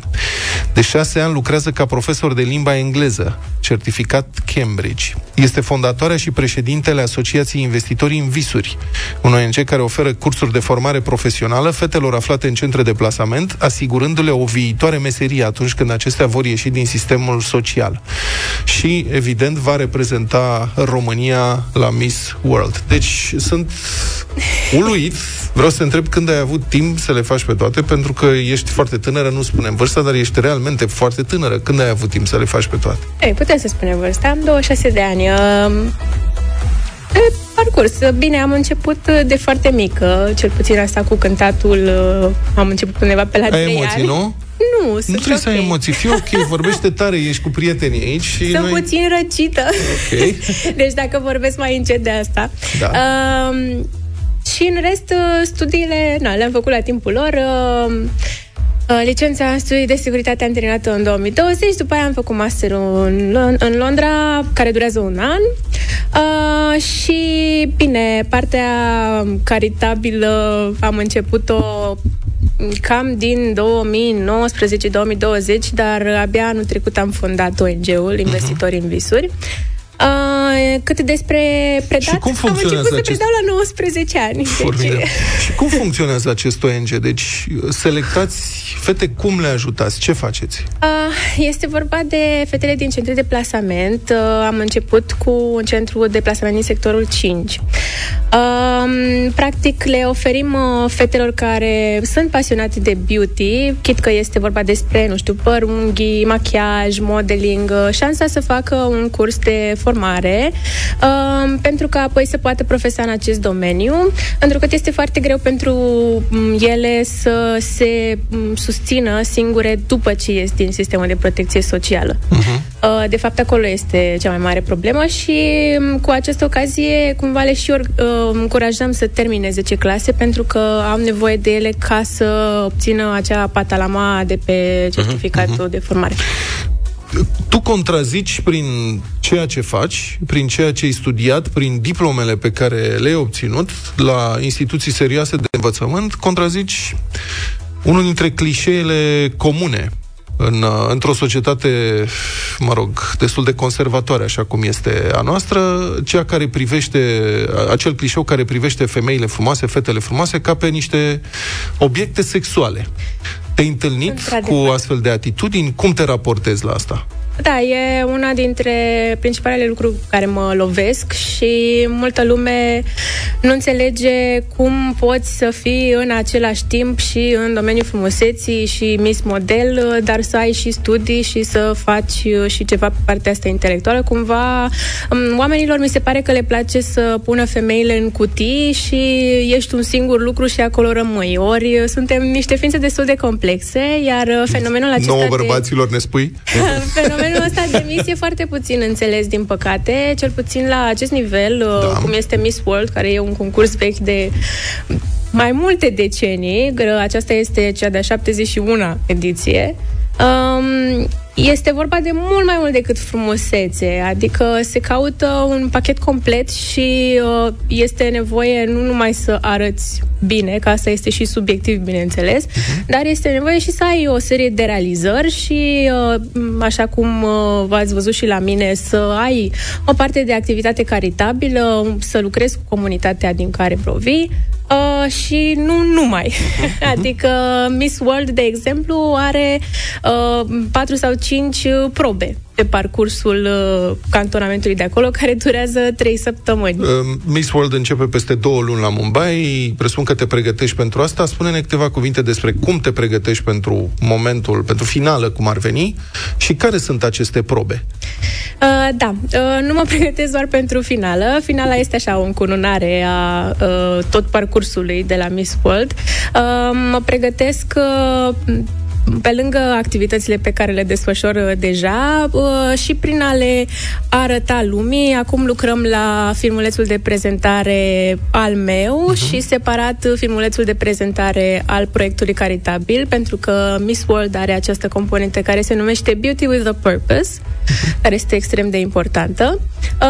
De șase ani lucrează ca profesor de limba engleză, certificat Cambridge. Este fondatoarea și președintele Asociației Investitorii în Visuri, un ONG care oferă cursuri de formare profesională fetelor aflate în centre de plasament, asigurându-le o viitoare meserie atunci când acestea vor ieși din sistemul social. Și, evident, va reprezenta România la Miss World. Deci, sunt uluit. Vreau să te întreb când ai avut timp să le faci pe toate, pentru că ești foarte tânără, nu spunem vârsta, dar ești realmente foarte tânără. Când ai avut timp să le faci pe toate? Ei, putem să spunem vârsta. Am 26 de ani. Um, pe parcurs. Bine, am început de foarte mică, cel puțin asta cu cântatul. uh, Am început undeva pe la Ai 3 emoții, ani. nu? Nu, Nu sunt trebuie să ai ok. emoții. Fii ok, vorbește tare, ești cu prietenii aici și Sunt noi... puțin răcită. Ok. deci dacă vorbesc mai încet de asta. Da. Um, și în rest, uh, studiile, na, le-am făcut la timpul lor. Um, uh, Licența în studii de securitate am terminat în 2020, după aia am făcut masterul în, Lon- în Londra, care durează un an. Uh, și, bine, partea caritabilă am început-o cam din 2019-2020, dar abia anul trecut am fondat ONG-ul Investitori în Visuri. Uh, cât despre predat, Și cum am funcționează început să acest- predau la 19 ani. Formidă. Deci, Și cum funcționează acest ONG? Deci, selectați fete, cum le ajutați? Ce faceți? Uh, Este vorba de fetele din centre de plasament. Uh, Am început cu un centru de plasament din sectorul 5. Um, Practic le oferim uh, fetelor care sunt pasionate de beauty, chit că este vorba despre, nu știu, păr, unghii, machiaj, modeling, uh, șansa să facă un curs de formare um, pentru că apoi să poată profesa în acest domeniu, pentru că este foarte greu pentru m, ele să se m, susțină singure după ce ies din sistemul de protecție socială. Uh, De fapt, acolo este cea mai mare problemă și m, cu această ocazie cumva le și or- uh, încurajăm să termine 10 clase pentru că am nevoie de ele ca să obțină acea patalama de pe certificatul de formare. Tu contrazici prin ceea ce faci, prin ceea ce ai studiat, prin diplomele pe care le-ai obținut la instituții serioase de învățământ, contrazici unul dintre clișeele comune în, uh, într-o societate, mă rog, destul de conservatoare, așa cum este a noastră, cea care privește, acel clișeu care privește femeile frumoase, fetele frumoase, ca pe niște obiecte sexuale. Te-ai întâlnit Într-adevăr. cu astfel de atitudini? Cum te raportezi la asta? Da, e una dintre principalele lucruri care mă lovesc și multă lume nu înțelege cum poți să fii în același timp și în domeniul frumuseții și Miss Model, dar să ai și studii și să faci și ceva pe partea asta intelectuală. Cumva, m, oamenilor mi se pare că le place să pună femeile în cutii și ești un singur lucru și acolo rămâi. Ori suntem niște ființe destul de complexe, iar fenomenul acesta Nouă de... bărbaților ne spui? Fenomenul ăsta de Miss e foarte puțin înțeles, din păcate, cel puțin la acest nivel, da. cum este Miss World, care e un concurs vechi de mai multe decenii. Gr- Aceasta este cea de-a 71-a ediție. Um, este vorba de mult mai mult decât frumusețe, adică se caută un pachet complet și uh, este nevoie nu numai să arăți bine, că asta este și subiectiv, bineînțeles, dar este nevoie și să ai o serie de realizări și, uh, m, așa cum uh, v-ați văzut și la mine, să ai o parte de activitate caritabilă, să lucrezi cu comunitatea din care provii uh, și nu numai. adică Miss World, de exemplu, are uh, 4 sau 5 probe pe parcursul uh, cantonamentului de acolo, care durează 3 săptămâni. Uh, Miss World începe peste două luni la Mumbai. Presupun că te pregătești pentru asta. Spune-ne câteva cuvinte despre cum te pregătești pentru momentul, pentru finală, cum ar veni, și care sunt aceste probe. Uh, da, uh, nu mă pregătesc doar pentru finală. Finala este așa o încununare a uh, tot parcursului de la Miss World. Uh, mă pregătesc uh, pe lângă activitățile pe care le desfășor uh, deja uh, și prin a le arăta lumii. Acum lucrăm la filmulețul de prezentare al meu uh-huh. și separat uh, filmulețul de prezentare al proiectului caritabil, pentru că Miss World are această componentă care se numește Beauty with a Purpose, care este extrem de importantă. Uh,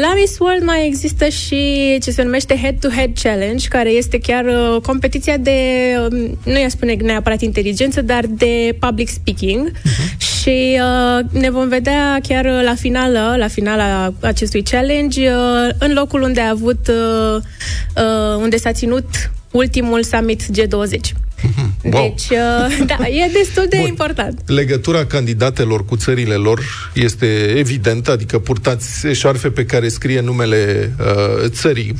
la Miss World mai există și ce se numește Head-to-Head Challenge, care este chiar uh, competiția de, um, nu i-a spune neapărat inteligență, dar de public speaking. Și uh, ne vom vedea chiar uh, la finală, la finala acestui challenge, uh, în locul unde a avut, uh, uh, unde s-a ținut ultimul summit G20. Wow. Deci, uh, da, e destul de Bun. important. Legătura candidatelor cu țările lor este evidentă, adică purtați eșarfe pe care scrie numele uh, țării,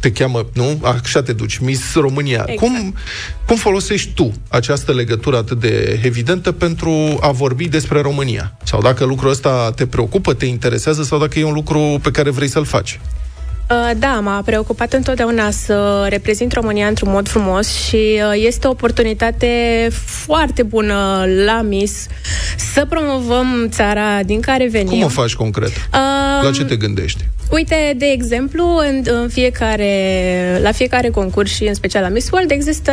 te cheamă, nu? Așa te duci, Miss România. Exact. Cum, cum folosești tu această legătură atât de evidentă pentru a vorbi despre România? Sau dacă lucrul ăsta te preocupă, te interesează, sau dacă e un lucru pe care vrei să-l faci? Uh, Da, m-a preocupat întotdeauna să reprezint România într-un mod frumos și uh, este o oportunitate foarte bună la Miss să promovăm țara din care venim. Cum o faci concret? Um, La ce te gândești? Uite, de exemplu, în, în fiecare, la fiecare concurs și în special la Miss World există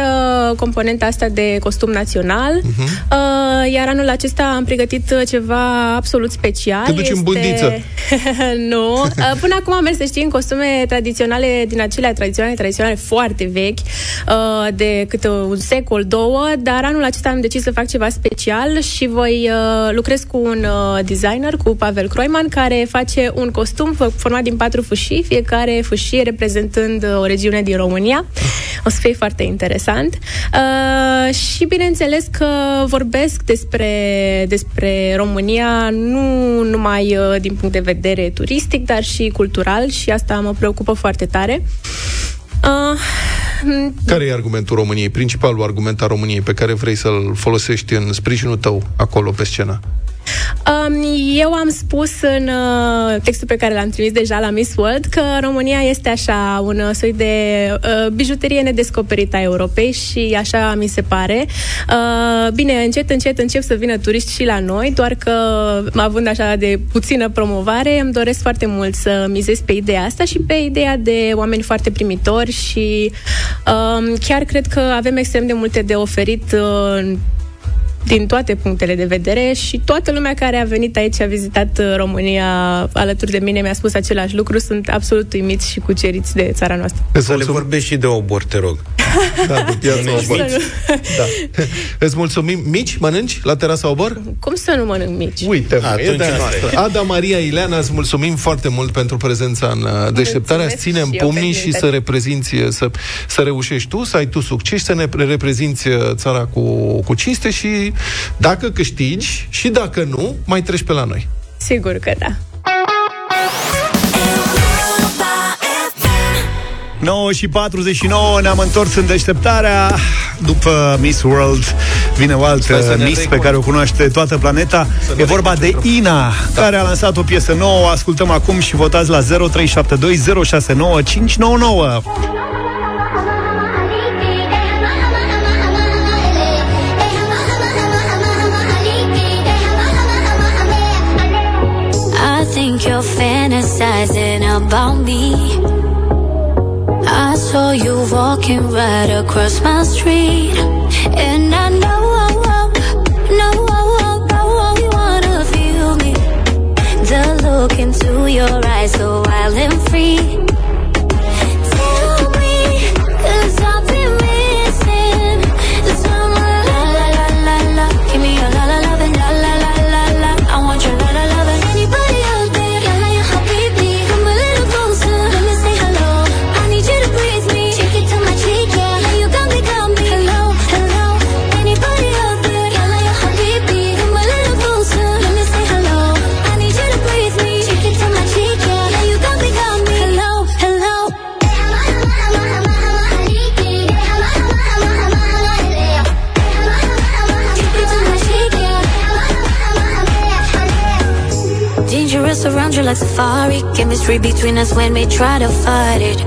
componenta asta de costum național, Mhm. uh, iar anul acesta am pregătit ceva absolut special. Te duci în bundiță. nu. Uh, Până acum am mers, să știi, în costume tradiționale din acelea tradiționale, tradiționale foarte vechi. uh, de câte un secol, două, dar anul acesta am decis să fac ceva special și voi uh, lucrez cu un uh, designer, cu Pavel Kroiman, care face un costum fă- format din patru fâșii, fiecare fâșie reprezentând uh, o regiune din România. O să fie foarte interesant. Uh, și bineînțeles că vorbesc despre, despre România nu numai uh, din punct de vedere turistic, dar și cultural și asta mă preocupă foarte tare. Uh, Care e argumentul României, principalul argument al României pe care vrei să-l folosești în sprijinul tău acolo pe scenă? Um, eu am spus în uh, textul pe care l-am trimis deja la Miss World că România este așa un uh, soi de uh, bijuterie nedescoperită a Europei și așa mi se pare. Uh, bine, încet, încet încep să vină turiști și la noi, doar că având așa de puțină promovare, îmi doresc foarte mult să mizez pe ideea asta și pe ideea de oameni foarte primitori și um, chiar cred că avem extrem de multe de oferit uh, din toate punctele de vedere și toată lumea care a venit aici, a vizitat uh, România alături de mine, mi-a spus același lucru. Sunt absolut uimiți și cuceriți de țara noastră. Să le vorbești și de obor, te rog. Da, de piața Obor. Să Da. Îți mulțumim. Mici, mănânci la terasa Obor? Cum să nu mănânc mici? Uite, mă, e Atunci de nu noastră. are. Ada Maria Ileana, îți mulțumim foarte mult pentru prezența în uh, deșteptarea. Îți ținem și eu pumnii pentru și să invitație. reprezinți, uh, să, să reușești tu, să ai tu succes, să ne reprezinți uh, țara cu, cu cinste și dacă câștigi și dacă nu, mai treci pe la noi. Sigur că da. 9 și 49 ne-am întors în deșteptarea. După Miss World Vine o Stai altă să ne Miss pe recon- care o cunoaște toată planeta. Ne E vorba de reconcentrăm. Ina Care a lansat o piesă nouă. O Ascultăm acum și votați la 0372 069 599 I think you're fantasizing about me. Walking right across my street, and I know, know, know you wanna feel me. The look into your eyes, so wild and free. Safari. Chemistry between us when we try to fight it.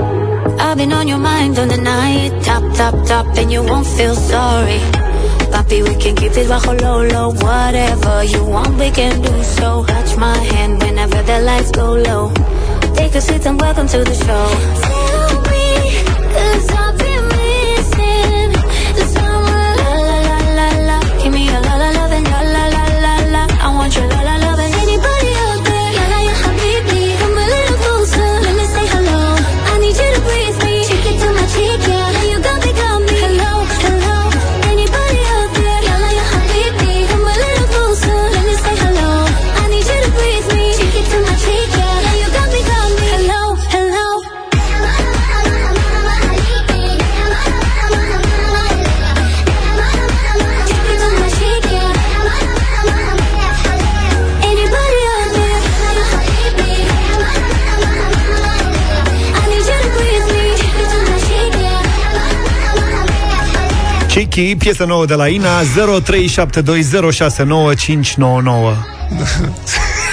I've been on your mind on the night. Top, top, top, and you won't feel sorry. Papi, we can keep it bajo low, low. Whatever you want, we can do so. Touch my hand whenever the lights go low. Take a seat and welcome to the show. Cheeky, piesă nouă de la Ina 0372069599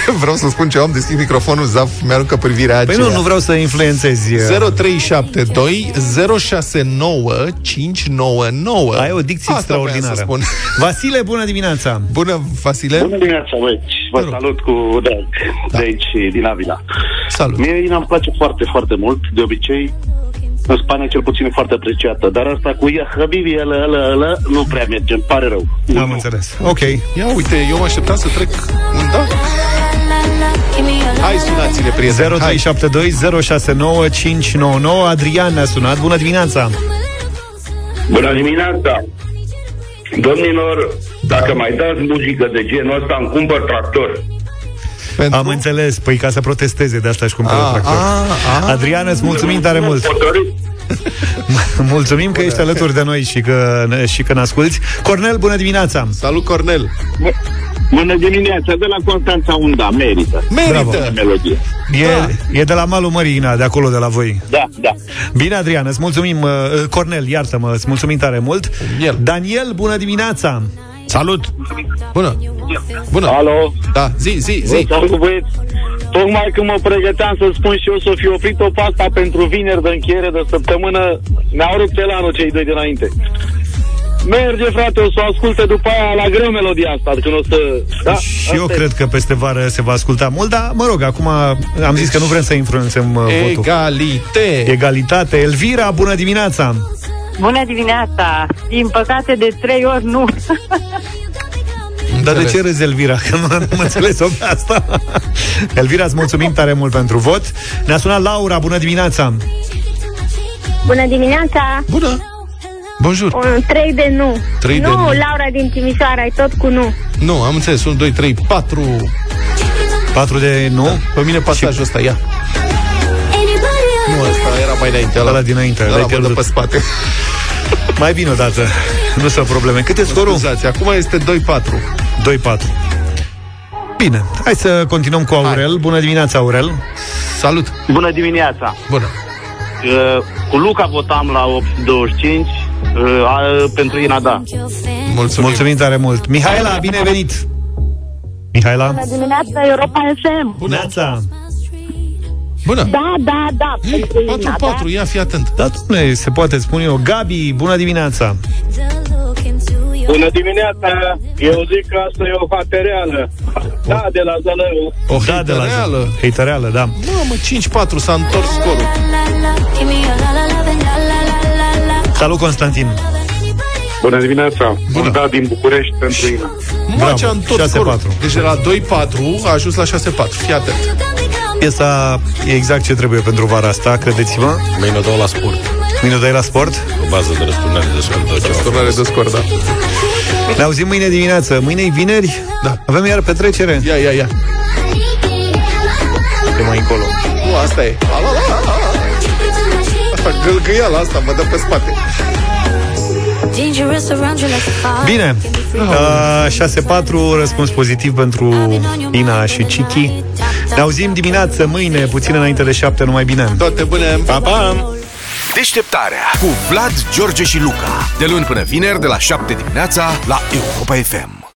Vreau să spun ce am deschis microfonul, Zaf mi-aruncă privirea Păi aceea. nu, nu vreau să influențezi uh, 0372 069 599 Ai o dicție Asta voiam extraordinară să spun. Vasile, bună dimineața Bună, Vasile Bună dimineața, băieți! Vă salut cu drag Da. de aici, din Avila. Salut! Mie Ina îmi place foarte, foarte mult. De obicei, în Spania cel puțin e foarte apreciată. Dar asta cu ea, Habibi, ăla, ăla, ăla, nu prea merge. Îmi pare rău. Am înțeles, ok Ia uite, eu mă așteptam să trec un da Hai sunați-ne, prieteni hai. 0372069599 Adrian ne-a sunat, bună dimineața Bună dimineața! Domnilor, dacă mai dați muzică de genul ăsta, îmi cumpăr tractor. Pentru... Am înțeles, păi ca să protesteze de asta își cumpără A, tractor. a, a. Adrian, îți mulțumim tare mult. Mulțumim că ești alături de noi și că, și că ne asculti. Cornel, bună dimineața! Salut, Cornel! Bună dimineața, de la Constanța Unda, merită. Merită! Bravo. Melodie. E, da. e de la malul mării, Ina, de acolo, de la voi. Da, da. Bine, Adrian, îți mulțumim. uh, Cornel, iartă-mă, îți mulțumim tare mult. El. Daniel, bună dimineața! Salut! Bună! Bună! Alo? Da, zi, zi, Vă zi! salut, băieți. Tocmai când mă pregăteam să spun și eu să fi oprit-o pe asta pentru vineri de încheiere de săptămână, mi-au rupt elanul cei doi dinainte. Merge, frate, o să o asculte după aia la greu melodia asta, când o să... Da? Și eu Asta e. cred că peste vară se va asculta mult, dar, mă rog, acum am zis că nu vrem să influențăm uh, votul. Egalite! Egalitate. Elvira, bună dimineața! Bună dimineața! Din păcate de trei ori nu. Dar de ce râzi, Elvira? Că nu am înțeles-o pe asta. Elvira, îți mulțumim tare mult pentru vot. Ne-a sunat Laura, bună dimineața! Bună dimineața! Bună! Bonjour! Un 3 de nu. Trei de nu, nu. Laura din Timișoara, e tot cu nu. Nu, am înțeles. 1, 2, 3, 4... 4 de nu? Pe mine pasajul ăsta, ia. Nu, ăsta era mai înainte. Ăla, Ăla dinainte, ăla l-ai mă dă pierdut. pe spate. Mai bine o dată. Nu sunt probleme. Cât e scorul? Scuzați, acum este 2-4. 2-4. Bine, hai să continuăm cu Aurel. Hai. Bună dimineața, Aurel. Salut! Bună dimineața! Bună! Uh, cu Luca votam la 8.25 uh, uh, pentru Inada. Mulțumim. Mulțumim tare mult. Mihaela, bine ai venit! Mihaela? Bună dimineața, Europa FM. Bună! Neața. Bună! Da, da, da. pentru Ina, 4-4, ia fi atent. Da, domnule, se poate spune eu. Gabi, bună dimineața! Bună dimineața! Eu zic că asta e o fată reală. Da, de la Zălău. O Da, de la reală. Heităreală, da. Mamă, 5-4, s-a întors scorul. Salut, Constantin! Bună dimineața! Bună. Da, din București pentru Ina. Mă, ce a întors 6-4. scorul. Deci de la 2-4 a ajuns la 6-4. Fii atent. Piesa e exact ce trebuie pentru vara asta, credeți-mă. Mâine o dau la sport. Mâine o dai la sport. O bază de răsturnare de scor. tot ce am Turnare de scor, da. Ne auzim mâine dimineață. mâine e vineri? Da. Avem iar petrecere? Ia, ia, ia. De mai încolo. Nu, asta e. Ala, ala, ala. Gâlgâiala asta mă dă pe spate. Dangerous around you like a fire. Bine, uh, 6-4, răspuns pozitiv pentru Ina și Chiki. Ne auzim dimineață, mâine, puțin înainte de 7, numai bine. Toate bune. Pa, pa! Deșteptarea cu Vlad, George și Luca. De luni până vineri, de la 7 dimineața, la Europa FM.